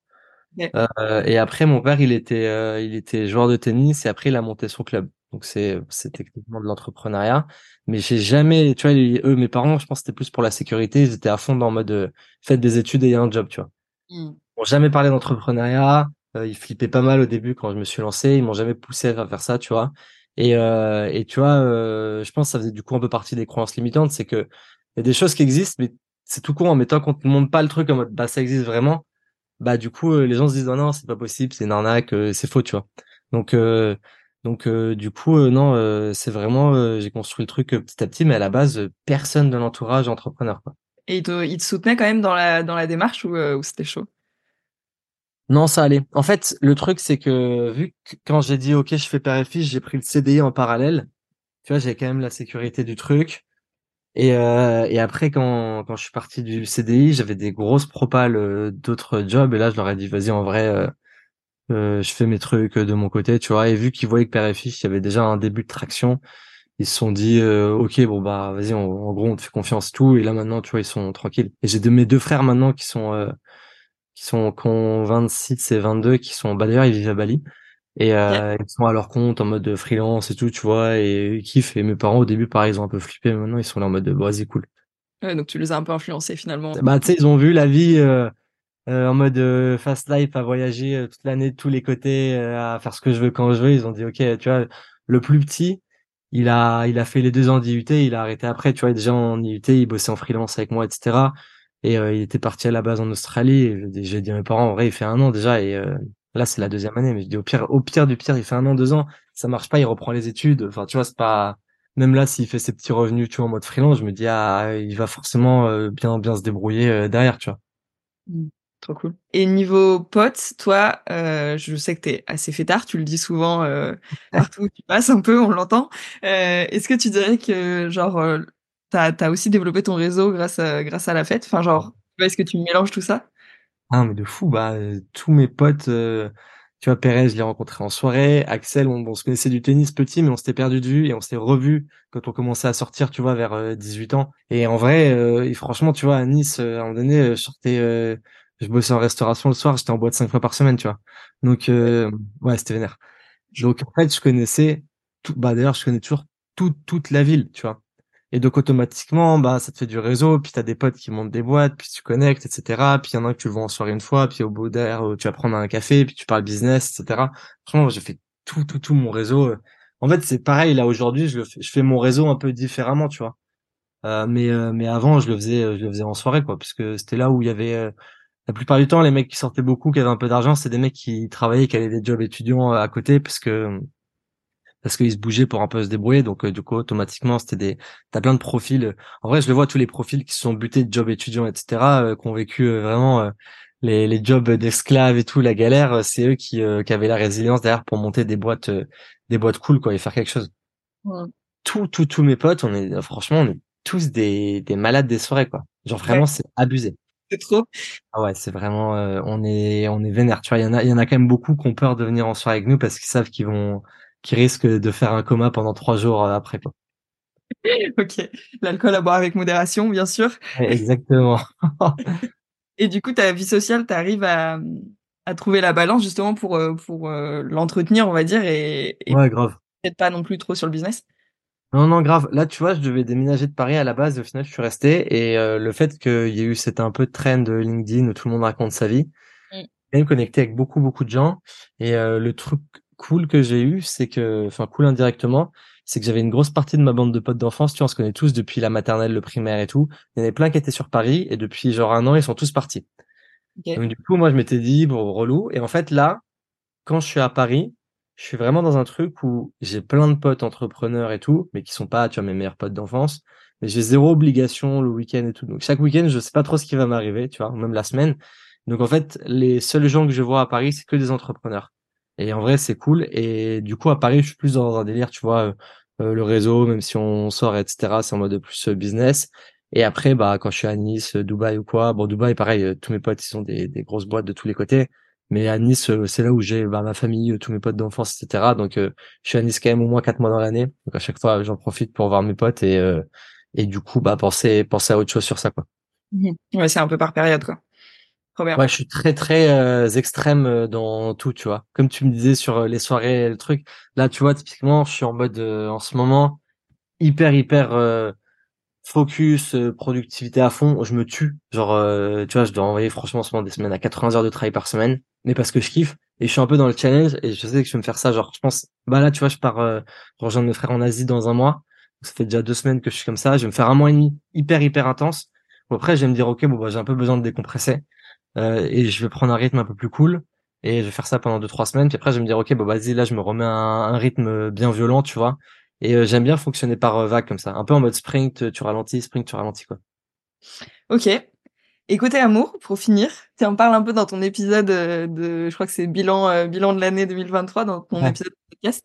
Euh, et après, mon père, il était, euh, il était joueur de tennis et après, il a monté son club. Donc c'est, c'est techniquement de l'entrepreneuriat. Mais j'ai jamais, tu vois, eux, mes parents, je pense c'était plus pour la sécurité. Ils étaient à fond dans le mode, euh, faites des études et il y a un job, tu vois. Ils m'ont jamais parlé d'entrepreneuriat. Euh, ils flippaient pas mal au début quand je me suis lancé. Ils m'ont jamais poussé à faire ça, tu vois. Et, euh, et tu vois, euh, je pense que ça faisait du coup un peu partie des croyances limitantes. C'est que il y a des choses qui existent, mais c'est tout con. Mais tant qu'on te montre pas le truc en mode, bah, ça existe vraiment, bah, du coup, les gens se disent, non, non, c'est pas possible, c'est une arnaque, c'est faux, tu vois. Donc, donc, du coup, non, c'est vraiment, j'ai construit le truc petit à petit, mais à la base, personne de l'entourage entrepreneur. Et ils te, soutenaient quand même dans la, dans la démarche ou c'était chaud? Non, ça allait. En fait, le truc, c'est que vu que quand j'ai dit OK, je fais père et j'ai pris le CDI en parallèle. Tu vois, j'ai quand même la sécurité du truc. Et, euh, et après, quand, quand je suis parti du CDI, j'avais des grosses propales euh, d'autres jobs. Et là, je leur ai dit, vas-y, en vrai, euh, je fais mes trucs de mon côté, tu vois. Et vu qu'ils voyaient que père et il y avait déjà un début de traction, ils se sont dit, OK, bon, bah, vas-y, en gros, on te fait confiance, tout. Et là, maintenant, tu vois, ils sont tranquilles. Et j'ai de mes deux frères maintenant qui sont... euh, qui sont qui ont 26 et 22, qui sont bah d'ailleurs ils vivent à Bali et euh, ils sont à leur compte en mode freelance et tout, tu vois, et ils kiffent. Et mes parents au début, pareil, ils ont un peu flippé, mais maintenant ils sont là en mode bah, vas-y cool. Ouais, donc tu les as un peu influencés finalement. Bah tu sais, ils ont vu la vie euh, euh, en mode euh, fast life, à voyager euh, toute l'année de tous les côtés, à faire ce que je veux quand je veux. Ils ont dit ok, tu vois, le plus petit, il a il a fait les deux ans d'IUT, il a arrêté après, tu vois, déjà en IUT, il bossait en freelance avec moi, etc. Et il était parti à la base en Australie. Et j'ai dit à mes parents, en vrai, il fait un an déjà, et là c'est la deuxième année. Mais je dis au pire, au pire du pire, il fait un an, deux ans, ça marche pas, il reprend les études. Enfin, tu vois, c'est pas même là s'il fait ses petits revenus, tu vois, en mode freelance, je me dis ah, il va forcément bien bien se débrouiller derrière, tu vois. Mmh. Trop cool. Et niveau potes, toi, euh, je sais que t'es assez fêtard, tu le dis souvent euh, <laughs> partout où tu passes un peu, on l'entend. Euh, Est-ce que tu dirais que genre euh, t'as as aussi développé ton réseau grâce à grâce à la fête Enfin genre, est-ce que tu mélanges tout ça? Ah mais de fou, bah euh, tous mes potes, euh, tu vois, Perez, je l'ai rencontré en soirée. Axel, on, on, se connaissait du tennis petit, mais on s'était perdu de vue et on s'est revu quand on commençait à sortir, tu vois, vers 18 ans. Et en vrai, et franchement, tu vois, à Nice, à un moment donné, je sortais je bossais en restauration le soir, j'étais en boîte cinq fois par semaine, tu vois. Donc euh, ouais, c'était vénère. Donc en fait, je connaissais tout, bah d'ailleurs, je connais toujours toute toute la ville, tu vois. Et donc automatiquement, bah ça te fait du réseau, puis t'as des potes qui montent des boîtes, puis tu connectes, etc. Puis il y en a un que tu le vois en soirée une fois, puis au bout d'air, tu vas prendre un café, puis tu parles business, etc. Franchement, j'ai fait tout tout tout mon réseau. En fait, c'est pareil là aujourd'hui, je fais mon réseau un peu différemment, tu vois. Euh, mais euh, mais avant, je le faisais je le faisais en soirée quoi, puisque c'était là où il y avait euh, la plupart du temps, les mecs qui sortaient beaucoup, qui avaient un peu d'argent, c'est des mecs qui travaillaient, qui avaient des jobs étudiants euh, à côté, parce que parce qu'ils se bougeaient pour un peu se débrouiller. Donc euh, du coup, automatiquement, c'était des. T'as plein de profils. En vrai, je le vois tous les profils qui sont butés de jobs étudiants, etc., euh, qui ont vécu vraiment les, les jobs d'esclaves et tout, la galère. C'est eux qui, qui avaient la résilience derrière pour monter des boîtes, des boîtes cool, quoi, et faire quelque chose. Tous, tous, tous mes potes, on est franchement, on est tous des, des malades des soirées, quoi. Genre vraiment, c'est abusé trop. Ah ouais, c'est vraiment, euh, on est, on est vénère. Tu vois, il y en a, il y en a quand même beaucoup qui ont peur de venir en soirée avec nous parce qu'ils savent qu'ils vont, qu'ils risquent de faire un coma pendant trois jours euh, après, quoi. <laughs> ok. L'alcool à boire avec modération, bien sûr. Exactement. <laughs> <laughs> Et du coup, ta vie sociale, tu arrives à, à trouver la balance justement pour, euh, pour l'entretenir, on va dire, et, et ouais, grave. Peut-être pas non plus trop sur le business? Non, non, grave. Là, tu vois, je devais déménager de Paris à la base. Au final, je suis resté. Et euh, le fait qu'il y ait eu cet un peu de trend de LinkedIn où tout le monde raconte sa vie, mm. même connecté avec beaucoup, beaucoup de gens. Et euh, le truc cool que j'ai eu, c'est que, enfin, cool indirectement, c'est que j'avais une grosse partie de ma bande de potes d'enfance. Tu vois, on se connaît tous depuis la maternelle, le primaire et tout. Il y en avait plein qui étaient sur Paris. Et depuis genre un an, ils sont tous partis. Donc, du coup, moi, je m'étais dit, bon, relou. Et en fait, là, quand je suis à Paris, je suis vraiment dans un truc où j'ai plein de potes entrepreneurs et tout, mais qui sont pas, tu vois, mes meilleurs potes d'enfance. Mais j'ai zéro obligation le week-end et tout. Donc chaque week-end, je sais pas trop ce qui va m'arriver, tu vois, même la semaine. Donc en fait, les seuls gens que je vois à Paris, c'est que des entrepreneurs. Et en vrai, c'est cool. Et du coup, à Paris, je suis plus dans un délire, tu vois, euh, euh, le réseau, même si on sort, etc., c'est en mode plus euh, business. Et après, bah, quand je suis à Nice, Dubaï ou quoi, bon, Dubaï, pareil, tous mes potes, ils sont des, des grosses boîtes de tous les côtés. Mais à Nice, euh, c'est là où j'ai bah, ma famille, euh, tous mes potes d'enfance, etc. Donc, euh, je suis à Nice quand même au moins quatre mois dans l'année. Donc, à chaque fois, j'en profite pour voir mes potes et et du coup, bah penser penser à autre chose sur ça, quoi. <laughs> Ouais, c'est un peu par période, quoi. Ouais, je suis très très extrême dans tout, tu vois. Comme tu me disais sur les soirées, le truc. Là, tu vois, typiquement, je suis en mode en ce moment hyper hyper focus, euh, productivité à fond, je me tue. Genre, euh, tu vois, je dois envoyer franchement en ce moment des semaines à 80 heures de travail par semaine, mais parce que je kiffe et je suis un peu dans le challenge et je sais que je vais me faire ça. Genre, je pense, bah là, tu vois, je pars euh, rejoindre mes frères en Asie dans un mois. Ça fait déjà deux semaines que je suis comme ça. Je vais me faire un mois et demi hyper hyper intense. Bon, après, je vais me dire, ok, bon, bah, j'ai un peu besoin de décompresser euh, et je vais prendre un rythme un peu plus cool. Et je vais faire ça pendant deux trois semaines. Puis après, je vais me dire, ok, bon, vas-y, là, je me remets un, un rythme bien violent, tu vois. Et euh, j'aime bien fonctionner par euh, vague comme ça, un peu en mode sprint, tu ralentis, sprint, tu ralentis quoi. Ok. Et côté amour, pour finir, tu en parles un peu dans ton épisode euh, de, je crois que c'est bilan bilan de l'année 2023 dans ton épisode de podcast.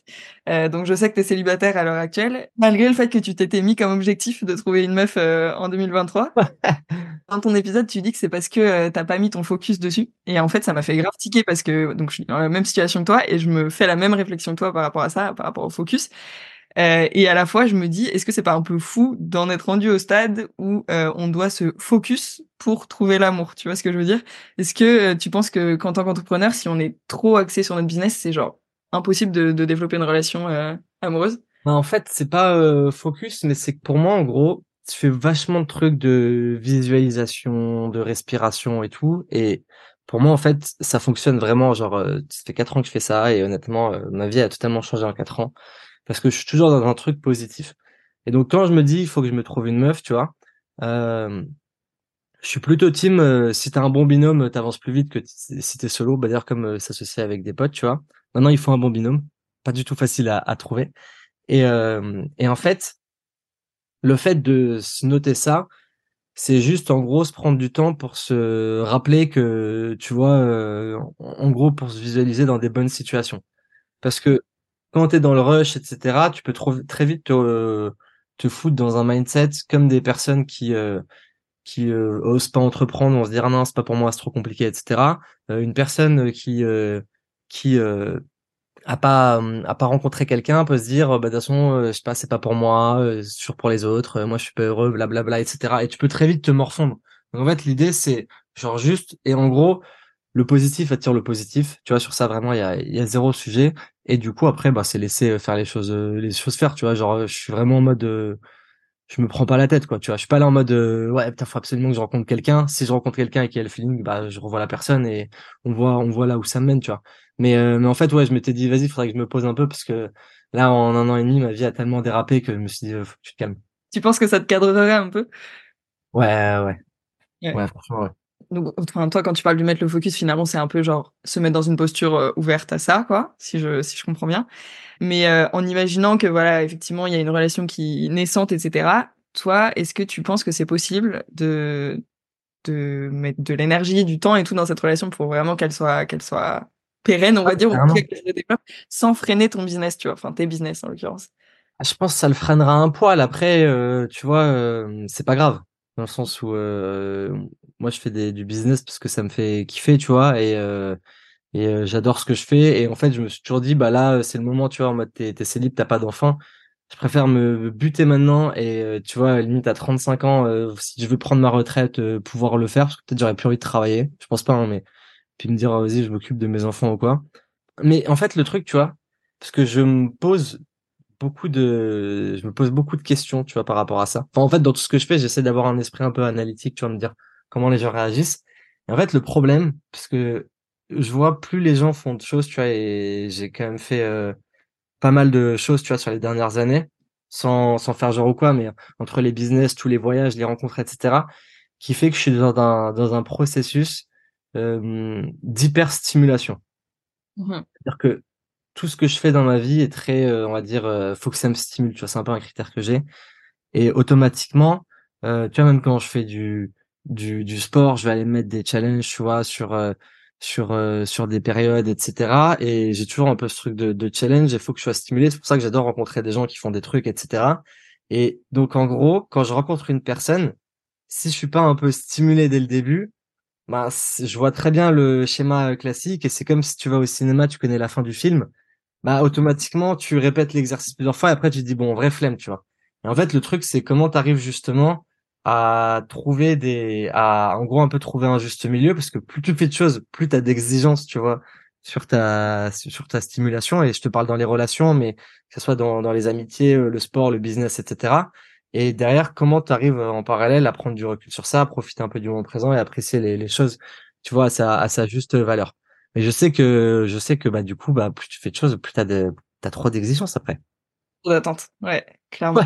Euh, donc je sais que tu es célibataire à l'heure actuelle, malgré le fait que tu t'étais mis comme objectif de trouver une meuf en 2023. <laughs> dans ton épisode, tu dis que c'est parce que t'as pas mis ton focus dessus. Et en fait, ça m'a fait grave tiquer parce que donc je suis dans la même situation que toi et je me fais la même réflexion que toi par rapport à ça, par rapport au focus. Euh, et à la fois, je me dis, est-ce que c'est pas un peu fou d'en être rendu au stade où euh, on doit se focus pour trouver l'amour Tu vois ce que je veux dire? Est-ce que euh, tu penses que qu'en tant qu'entrepreneur, si on est trop axé sur notre business, c'est genre impossible de, de développer une relation euh, amoureuse? Bah, En fait, c'est pas focus, mais c'est que pour moi, en gros, tu fais vachement de trucs de visualisation, de respiration et tout. Et pour moi, en fait, ça fonctionne vraiment. Genre, ça fait quatre ans que je fais ça et honnêtement, ma vie a totalement changé en quatre ans parce que je suis toujours dans un truc positif. Et donc, quand je me dis, il faut que je me trouve une meuf, tu vois, euh, je suis plutôt team. Euh, si t'as un bon binôme, t'avances plus vite que si t'es solo. Bah, d'ailleurs, comme s'associer avec des potes, tu vois. Maintenant, il faut un bon binôme. Pas du tout facile à, trouver. Et, et en fait, le fait de se noter ça, c'est juste en gros se prendre du temps pour se rappeler que tu vois euh, en gros pour se visualiser dans des bonnes situations parce que quand tu es dans le rush etc tu peux trop, très vite te, te foutre dans un mindset comme des personnes qui euh, qui euh, osent pas entreprendre on se dire ah non c'est pas pour moi c'est trop compliqué etc une personne qui qui à pas à pas rencontrer quelqu'un peut se dire bah de toute façon euh, je sais pas c'est pas pour moi euh, c'est toujours pour les autres euh, moi je suis pas heureux blablabla etc et tu peux très vite te morfondre. Donc en fait l'idée c'est genre juste et en gros le positif attire le positif. Tu vois sur ça vraiment il y a il y a zéro sujet. Et du coup après bah c'est laisser faire les choses les choses faire tu vois. Genre je suis vraiment en mode je me prends pas la tête quoi tu vois. Je suis pas là en mode ouais putain faut absolument que je rencontre quelqu'un. Si je rencontre quelqu'un et qu'il y a le feeling bah je revois la personne et on voit on voit là où ça mène tu vois. Mais, euh, mais en fait, ouais, je m'étais dit, vas-y, faudrait que je me pose un peu parce que là, en un an et demi, ma vie a tellement dérapé que je me suis dit, faut que tu te calmes. Tu penses que ça te cadrerait un peu? Ouais, ouais. Ouais, franchement, ouais. Donc, enfin, toi, quand tu parles de mettre le focus, finalement, c'est un peu genre se mettre dans une posture euh, ouverte à ça, quoi, si je, si je comprends bien. Mais euh, en imaginant que, voilà, effectivement, il y a une relation qui naissante, etc. Toi, est-ce que tu penses que c'est possible de de mettre de l'énergie, du temps et tout dans cette relation pour vraiment qu'elle soit qu'elle soit pérenne, on va dire, sans freiner ton business, tu vois, enfin tes business en l'occurrence? Ah, je pense que ça le freinera un poil. Après, euh, tu vois, euh, c'est pas grave dans le sens où euh, moi je fais des, du business parce que ça me fait kiffer, tu vois, et et j'adore ce que je fais. Et en fait, je me suis toujours dit, bah là, c'est le moment, tu vois, en mode t'es t'es célib, t'as pas d'enfant. Je préfère me buter maintenant et tu vois, limite à 35 ans, si je veux prendre ma retraite, pouvoir le faire, parce que peut-être j'aurais plus envie de travailler. Je pense pas, hein, mais puis me dire ah, vas-y je m'occupe de mes enfants ou quoi mais en fait le truc tu vois parce que je me pose beaucoup de je me pose beaucoup de questions tu vois par rapport à ça enfin en fait dans tout ce que je fais j'essaie d'avoir un esprit un peu analytique tu vois me dire comment les gens réagissent et en fait le problème parce que je vois plus les gens font de choses tu vois et j'ai quand même fait euh, pas mal de choses tu vois sur les dernières années sans sans faire genre ou quoi mais entre les business tous les voyages les rencontres etc qui fait que je suis dans un dans un processus euh, d'hyperstimulation. Mmh C'est-à-dire que tout ce que je fais dans ma vie est très, euh, on va dire, euh, faut que ça me stimule. Tu vois, c'est un peu un critère que j'ai. Et automatiquement, euh, tu vois, même quand je fais du, du, du sport, je vais aller mettre des challenges, tu vois, sur sur sur des périodes, etc. Et j'ai toujours un peu ce truc de, de challenge. Il faut que je sois stimulé. C'est pour ça que j'adore rencontrer des gens qui font des trucs, etc. Et donc, en gros, quand je rencontre une personne, si je suis pas un peu stimulé dès le début, bah, je vois très bien le schéma classique et c'est comme si tu vas au cinéma, tu connais la fin du film, bah automatiquement tu répètes l'exercice plusieurs fois et après tu te dis bon vrai flemme, tu vois. Et en fait le truc c'est comment tu arrives justement à trouver des à en gros un peu trouver un juste milieu parce que plus tu fais de choses, plus tu as d'exigences, tu vois, sur ta sur ta stimulation et je te parle dans les relations mais que ce soit dans dans les amitiés, euh, le sport, le business etc. Et derrière, comment tu arrives en parallèle à prendre du recul sur ça, à profiter un peu du moment présent et apprécier les, les choses, tu vois, à sa, à sa juste valeur. Mais je sais que, je sais que, bah, du coup, bah, plus tu fais de choses, plus t'as de, t'as trop d'exigences après. D'attente. Ouais, clairement.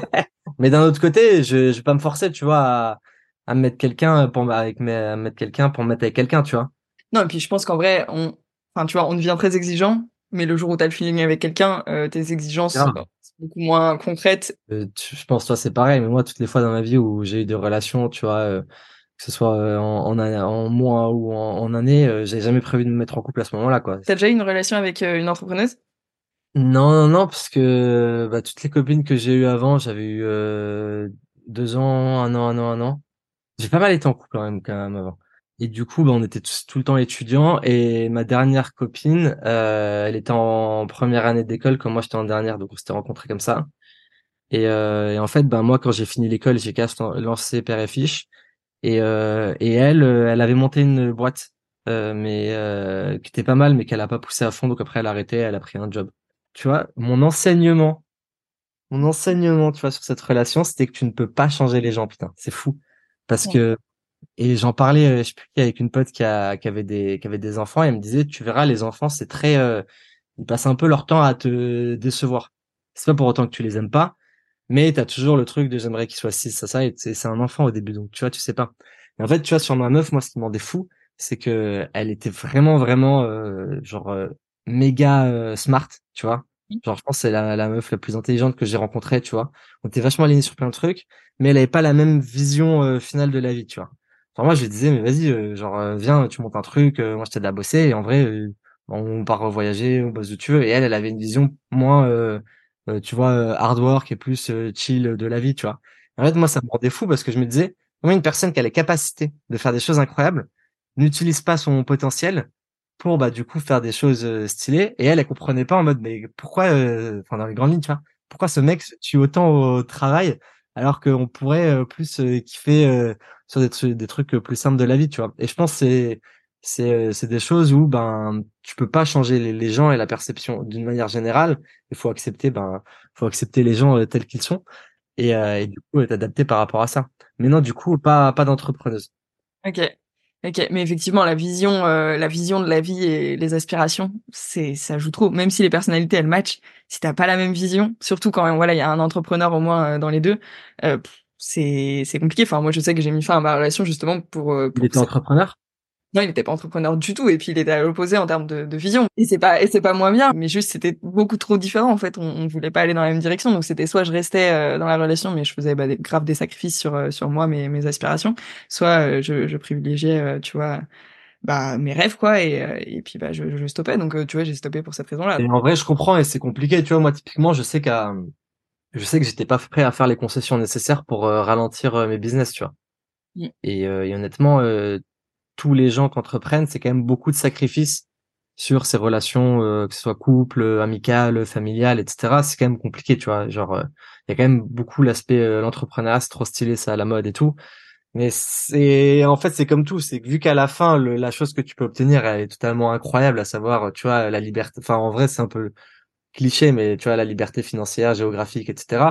Mais d'un autre côté, je, je vais pas me forcer, tu vois, à, à mettre quelqu'un pour, avec mes, à mettre quelqu'un pour mettre avec quelqu'un, tu vois. Non, et puis je pense qu'en vrai, on, enfin, tu vois, on devient très exigeant, mais le jour où t'as le feeling avec quelqu'un, euh, tes exigences, beaucoup moins concrète. Euh, je pense toi c'est pareil, mais moi toutes les fois dans ma vie où j'ai eu des relations, tu vois, euh, que ce soit en, en, en mois ou en, en année, j'ai jamais prévu de me mettre en couple à ce moment-là, quoi. T'as déjà eu une relation avec une entrepreneuse? Non, non, non, parce que bah, toutes les copines que j'ai eues avant, j'avais eu deux ans, un an, un an, un an. J'ai pas mal été en couple quand même, quand même avant. Et du coup, bah, on était tous, tout le temps étudiants. Et ma dernière copine, euh, elle était en première année d'école, comme moi j'étais en dernière, donc on s'était rencontrés comme ça. Et, euh, en fait, ben moi, quand j'ai fini l'école, j'ai qu'à lancé Père et Fiche. Et, euh, elle, euh, elle avait monté une boîte, euh, mais euh, qui était pas mal, mais qu'elle a pas poussé à fond. Donc après, elle a arrêté, elle a pris un job. Tu vois, mon enseignement, mon enseignement, tu vois, sur cette relation, c'était que tu ne peux pas changer les gens, putain. C'est fou. Parce que et j'en parlais, euh, je sais plus, avec une pote qui, a, qui avait des qui avait des enfants et elle me disait, tu verras, les enfants, c'est très, euh, ils passent un peu leur temps à te décevoir. C'est pas pour autant que tu les aimes pas, mais t'as toujours le truc de j'aimerais qu'il soit ci, ça, ça, et c'est un enfant au début, donc tu vois, tu sais pas. Et en fait, tu vois, sur ma meuf, moi, ce qui m'en fou, c'est que elle était vraiment, vraiment, euh, genre euh, méga smart, tu vois. Genre, je pense c'est la, la meuf la plus intelligente que j'ai rencontrée, tu vois. On était vachement alignés sur plein de trucs, mais elle avait pas la même vision finale de la vie, tu vois. Moi, je lui disais, mais vas-y, euh, genre, euh, viens, tu montes un truc, euh, moi, je t'aide à bosser, et en vrai, on part voyager, on bosse où tu veux. Et elle, elle avait une vision moins, tu vois, hard work et plus chill de la vie, tu vois. En fait, moi, ça me rendait fou parce que je me disais, comment une personne qui a les capacités de faire des choses incroyables n'utilise pas son potentiel pour, bah, du coup, faire des choses stylées. Et elle, elle comprenait pas en mode, mais pourquoi, enfin, dans les grandes lignes, tu vois, pourquoi ce mec se tue autant au travail alors qu'on pourrait plus kiffer sur des, des trucs plus simples de la vie, tu vois. Et je pense c'est c'est euh, c'est des choses où ben tu peux pas changer les, les gens et la perception d'une manière générale. Il faut accepter ben faut accepter les gens euh, tels qu'ils sont et, euh, et du coup t'adapter par rapport à ça. Mais non, du coup pas pas d'entrepreneuse. Ok. Ok, mais effectivement, la vision, euh, la vision de la vie et les aspirations, c'est, ça joue trop. Même si les personnalités elles matchent, si t'as pas la même vision, surtout quand voilà, il y a un entrepreneur au moins dans les deux, euh, c'est c'est compliqué. Enfin, moi, je sais que j'ai mis fin à ma relation justement pour. Euh, pour il était entrepreneur? Non, il n'était pas entrepreneur du tout, et puis il était à l'opposé en termes de, de, vision. Et c'est pas et c'est pas moins bien, mais juste c'était beaucoup trop différent en fait. On, on voulait pas aller dans la même direction, donc c'était soit je restais euh, dans la relation, mais je faisais bah, des, grave des sacrifices sur euh, sur moi, mes mes aspirations, soit je, je privilégiais, tu vois, bah mes rêves quoi, et et puis bah je, je stoppais. Donc tu vois, j'ai stoppé pour cette raison-là. Et en vrai, je comprends et c'est compliqué. Tu vois, moi typiquement, je sais qu'à je sais que j'étais pas prêt à faire les concessions nécessaires pour euh, ralentir euh, mes business, tu vois. Mmh. Et, euh, et, honnêtement, tous les gens qui entreprennent, c'est quand même beaucoup de sacrifices sur ces relations, que ce soit couple, amical, familial, etc. C'est quand même compliqué, tu vois. Genre, il y a quand même beaucoup l'aspect l'entrepreneuriat, c'est trop stylé, ça à la mode et tout. Mais c'est en fait c'est comme tout, c'est vu qu'à la fin le, la chose que tu peux obtenir elle est totalement incroyable, à savoir tu vois la liberté. Enfin en vrai c'est un peu cliché, mais tu vois, la liberté financière, géographique, etc.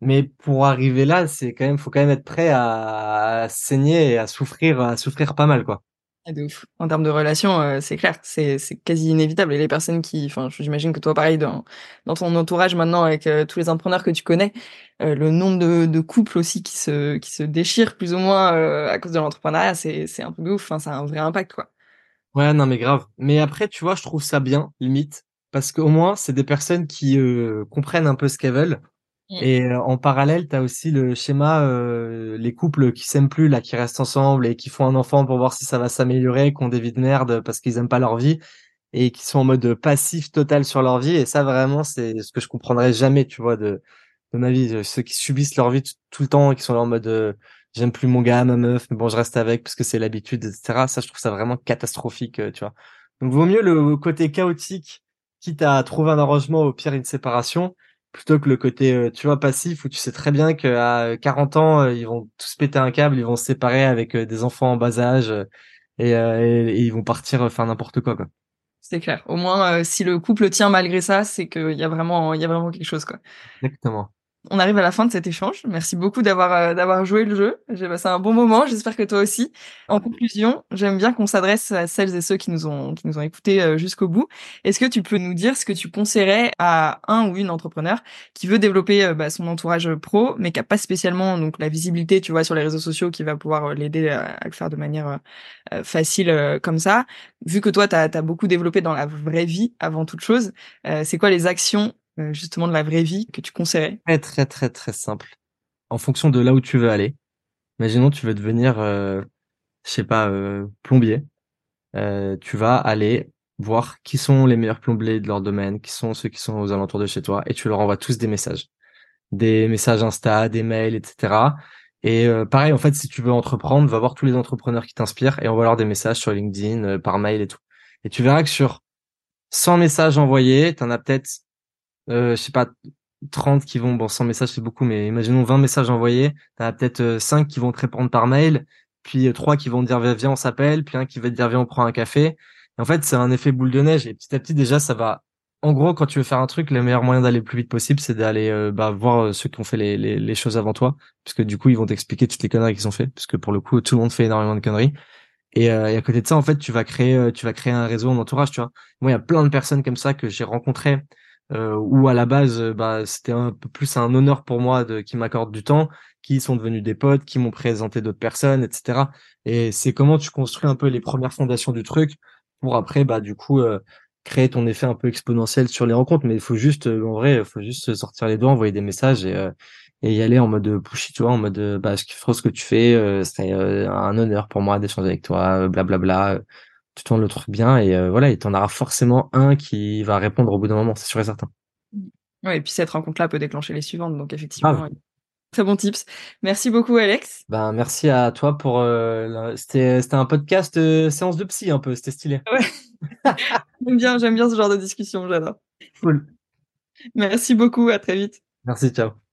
Mais pour arriver là, c'est quand même, faut quand même être prêt à, saigner et à souffrir, à souffrir pas mal, quoi. Ah, de ouf. En termes de relations, euh, c'est clair, c'est quasi inévitable. Et les personnes qui, enfin, j'imagine que toi, pareil, dans dans ton entourage maintenant, avec euh, tous les entrepreneurs que tu connais, euh, le nombre de, de couples aussi qui se qui se déchirent plus ou moins à cause de l'entrepreneuriat, c'est c'est un peu de ouf. Enfin, ça a un vrai impact, quoi. Ouais, non, mais grave. Mais après, tu vois, je trouve ça bien, limite, parce qu'au moins c'est des personnes qui comprennent un peu ce qu'elles veulent. Mmh. Et euh, en parallèle, tu as aussi le schéma euh, les couples qui s'aiment plus là, qui restent ensemble et qui font un enfant pour voir si ça va s'améliorer, qui ont des vies de merde parce qu'ils aiment pas leur vie et qui sont en mode passif total sur leur vie. Et ça vraiment, c'est ce que je comprendrais jamais, tu vois, de de ma vie. Ceux qui subissent leur vie tout le temps et qui sont là en mode j'aime plus mon gars, ma meuf, mais bon, je reste avec parce que c'est l'habitude, etc. Ça, je trouve ça vraiment catastrophique, tu vois. Donc, vaut mieux le côté chaotique quitte à trouver un arrangement, au pire une séparation, plutôt que le côté, euh, tu vois, passif où tu sais très bien qu'à 40 ans, euh, ils vont tous péter un câble, ils vont se séparer avec euh, des enfants en bas âge et, et, ils vont partir faire n'importe quoi, quoi. C'est clair. Au moins, si le couple tient malgré ça, c'est qu'il y a vraiment, il y a vraiment quelque chose, quoi. Exactement on arrive à la fin de cet échange. Merci beaucoup d'avoir euh, d'avoir joué le jeu. J'ai passé un bon moment. J'espère que toi aussi. En conclusion, j'aime bien qu'on s'adresse à celles et ceux qui nous ont qui nous ont écoutés euh, jusqu'au bout. Est-ce que tu peux nous dire ce que tu conseillerais à un ou une entrepreneur qui veut développer euh, bah, son entourage pro, mais qui a pas spécialement donc la visibilité, tu vois, sur les réseaux sociaux, qui va pouvoir l'aider à, le faire de manière facile comme ça? Vu que toi, tu as, beaucoup développé dans la vraie vie avant toute chose, c'est quoi les actions justement de la vraie vie que tu conseillerais? Très très très très simple. En fonction de là où tu veux aller. Imaginons tu veux devenir, euh, je sais pas, euh, plombier. Euh, tu vas aller voir qui sont les meilleurs plombiers de leur domaine, qui sont ceux qui sont aux alentours de chez toi, et tu leur envoies tous des messages, des messages Insta, des mails, etc. Et euh, pareil, en fait, si tu veux entreprendre, va voir tous les entrepreneurs qui t'inspirent et envoie leur des messages sur LinkedIn, par mail et tout. Et tu verras que sur 100 messages envoyés, tu en as peut-être euh, je sais pas, 30 qui vont, bon, 100 messages, c'est beaucoup, mais imaginons 20 messages envoyés. T'as peut-être 5 qui vont te répondre par mail, puis 3 qui vont te dire, viens, on s'appelle, puis un qui va te dire, viens, on prend un café. Et en fait, c'est un effet boule de neige. Et petit à petit, déjà, ça va en gros, quand tu veux faire un truc, le meilleur moyen d'aller le plus vite possible, c'est d'aller euh, bah, voir euh, ceux qui ont fait les, les, les, choses avant toi, puisque du coup, ils vont t'expliquer toutes les conneries qu'ils ont fait, puisque pour le coup, tout le monde fait énormément de conneries. Et, euh, et à côté de ça, en fait, tu vas créer, tu vas créer un réseau en entourage, tu vois. Moi, il y a plein de personnes comme ça que j'ai rencontrées, euh, où à la base, bah, c'était un peu plus un honneur pour moi de qui m'accordent du temps, qui sont devenus des potes, qui m'ont présenté d'autres personnes, etc. Et c'est comment tu construis un peu les premières fondations du truc pour après, bah, du coup créer ton effet un peu exponentiel sur les rencontres, mais il faut juste, euh, en vrai, il faut juste sortir les doigts, envoyer des messages et, euh, y aller en mode pushy, tu vois, en mode, bah, ce ce que tu fais, euh, c'est un honneur pour moi d'échanger avec toi, blablabla. Tu tournes le truc bien et voilà, et t'en auras forcément un qui va répondre au bout d'un moment, c'est sûr et certain. Ouais, et puis cette rencontre-là peut déclencher les suivantes, donc effectivement. Très bon tips. Merci beaucoup, Alex. Ben, merci à toi pour. Euh, c'était, c'était un podcast euh, séance de psy un peu, c'était stylé. Ouais. <laughs> j'aime bien, j'aime bien ce genre de discussion, j'adore. Cool. Merci beaucoup, à très vite. Merci, ciao.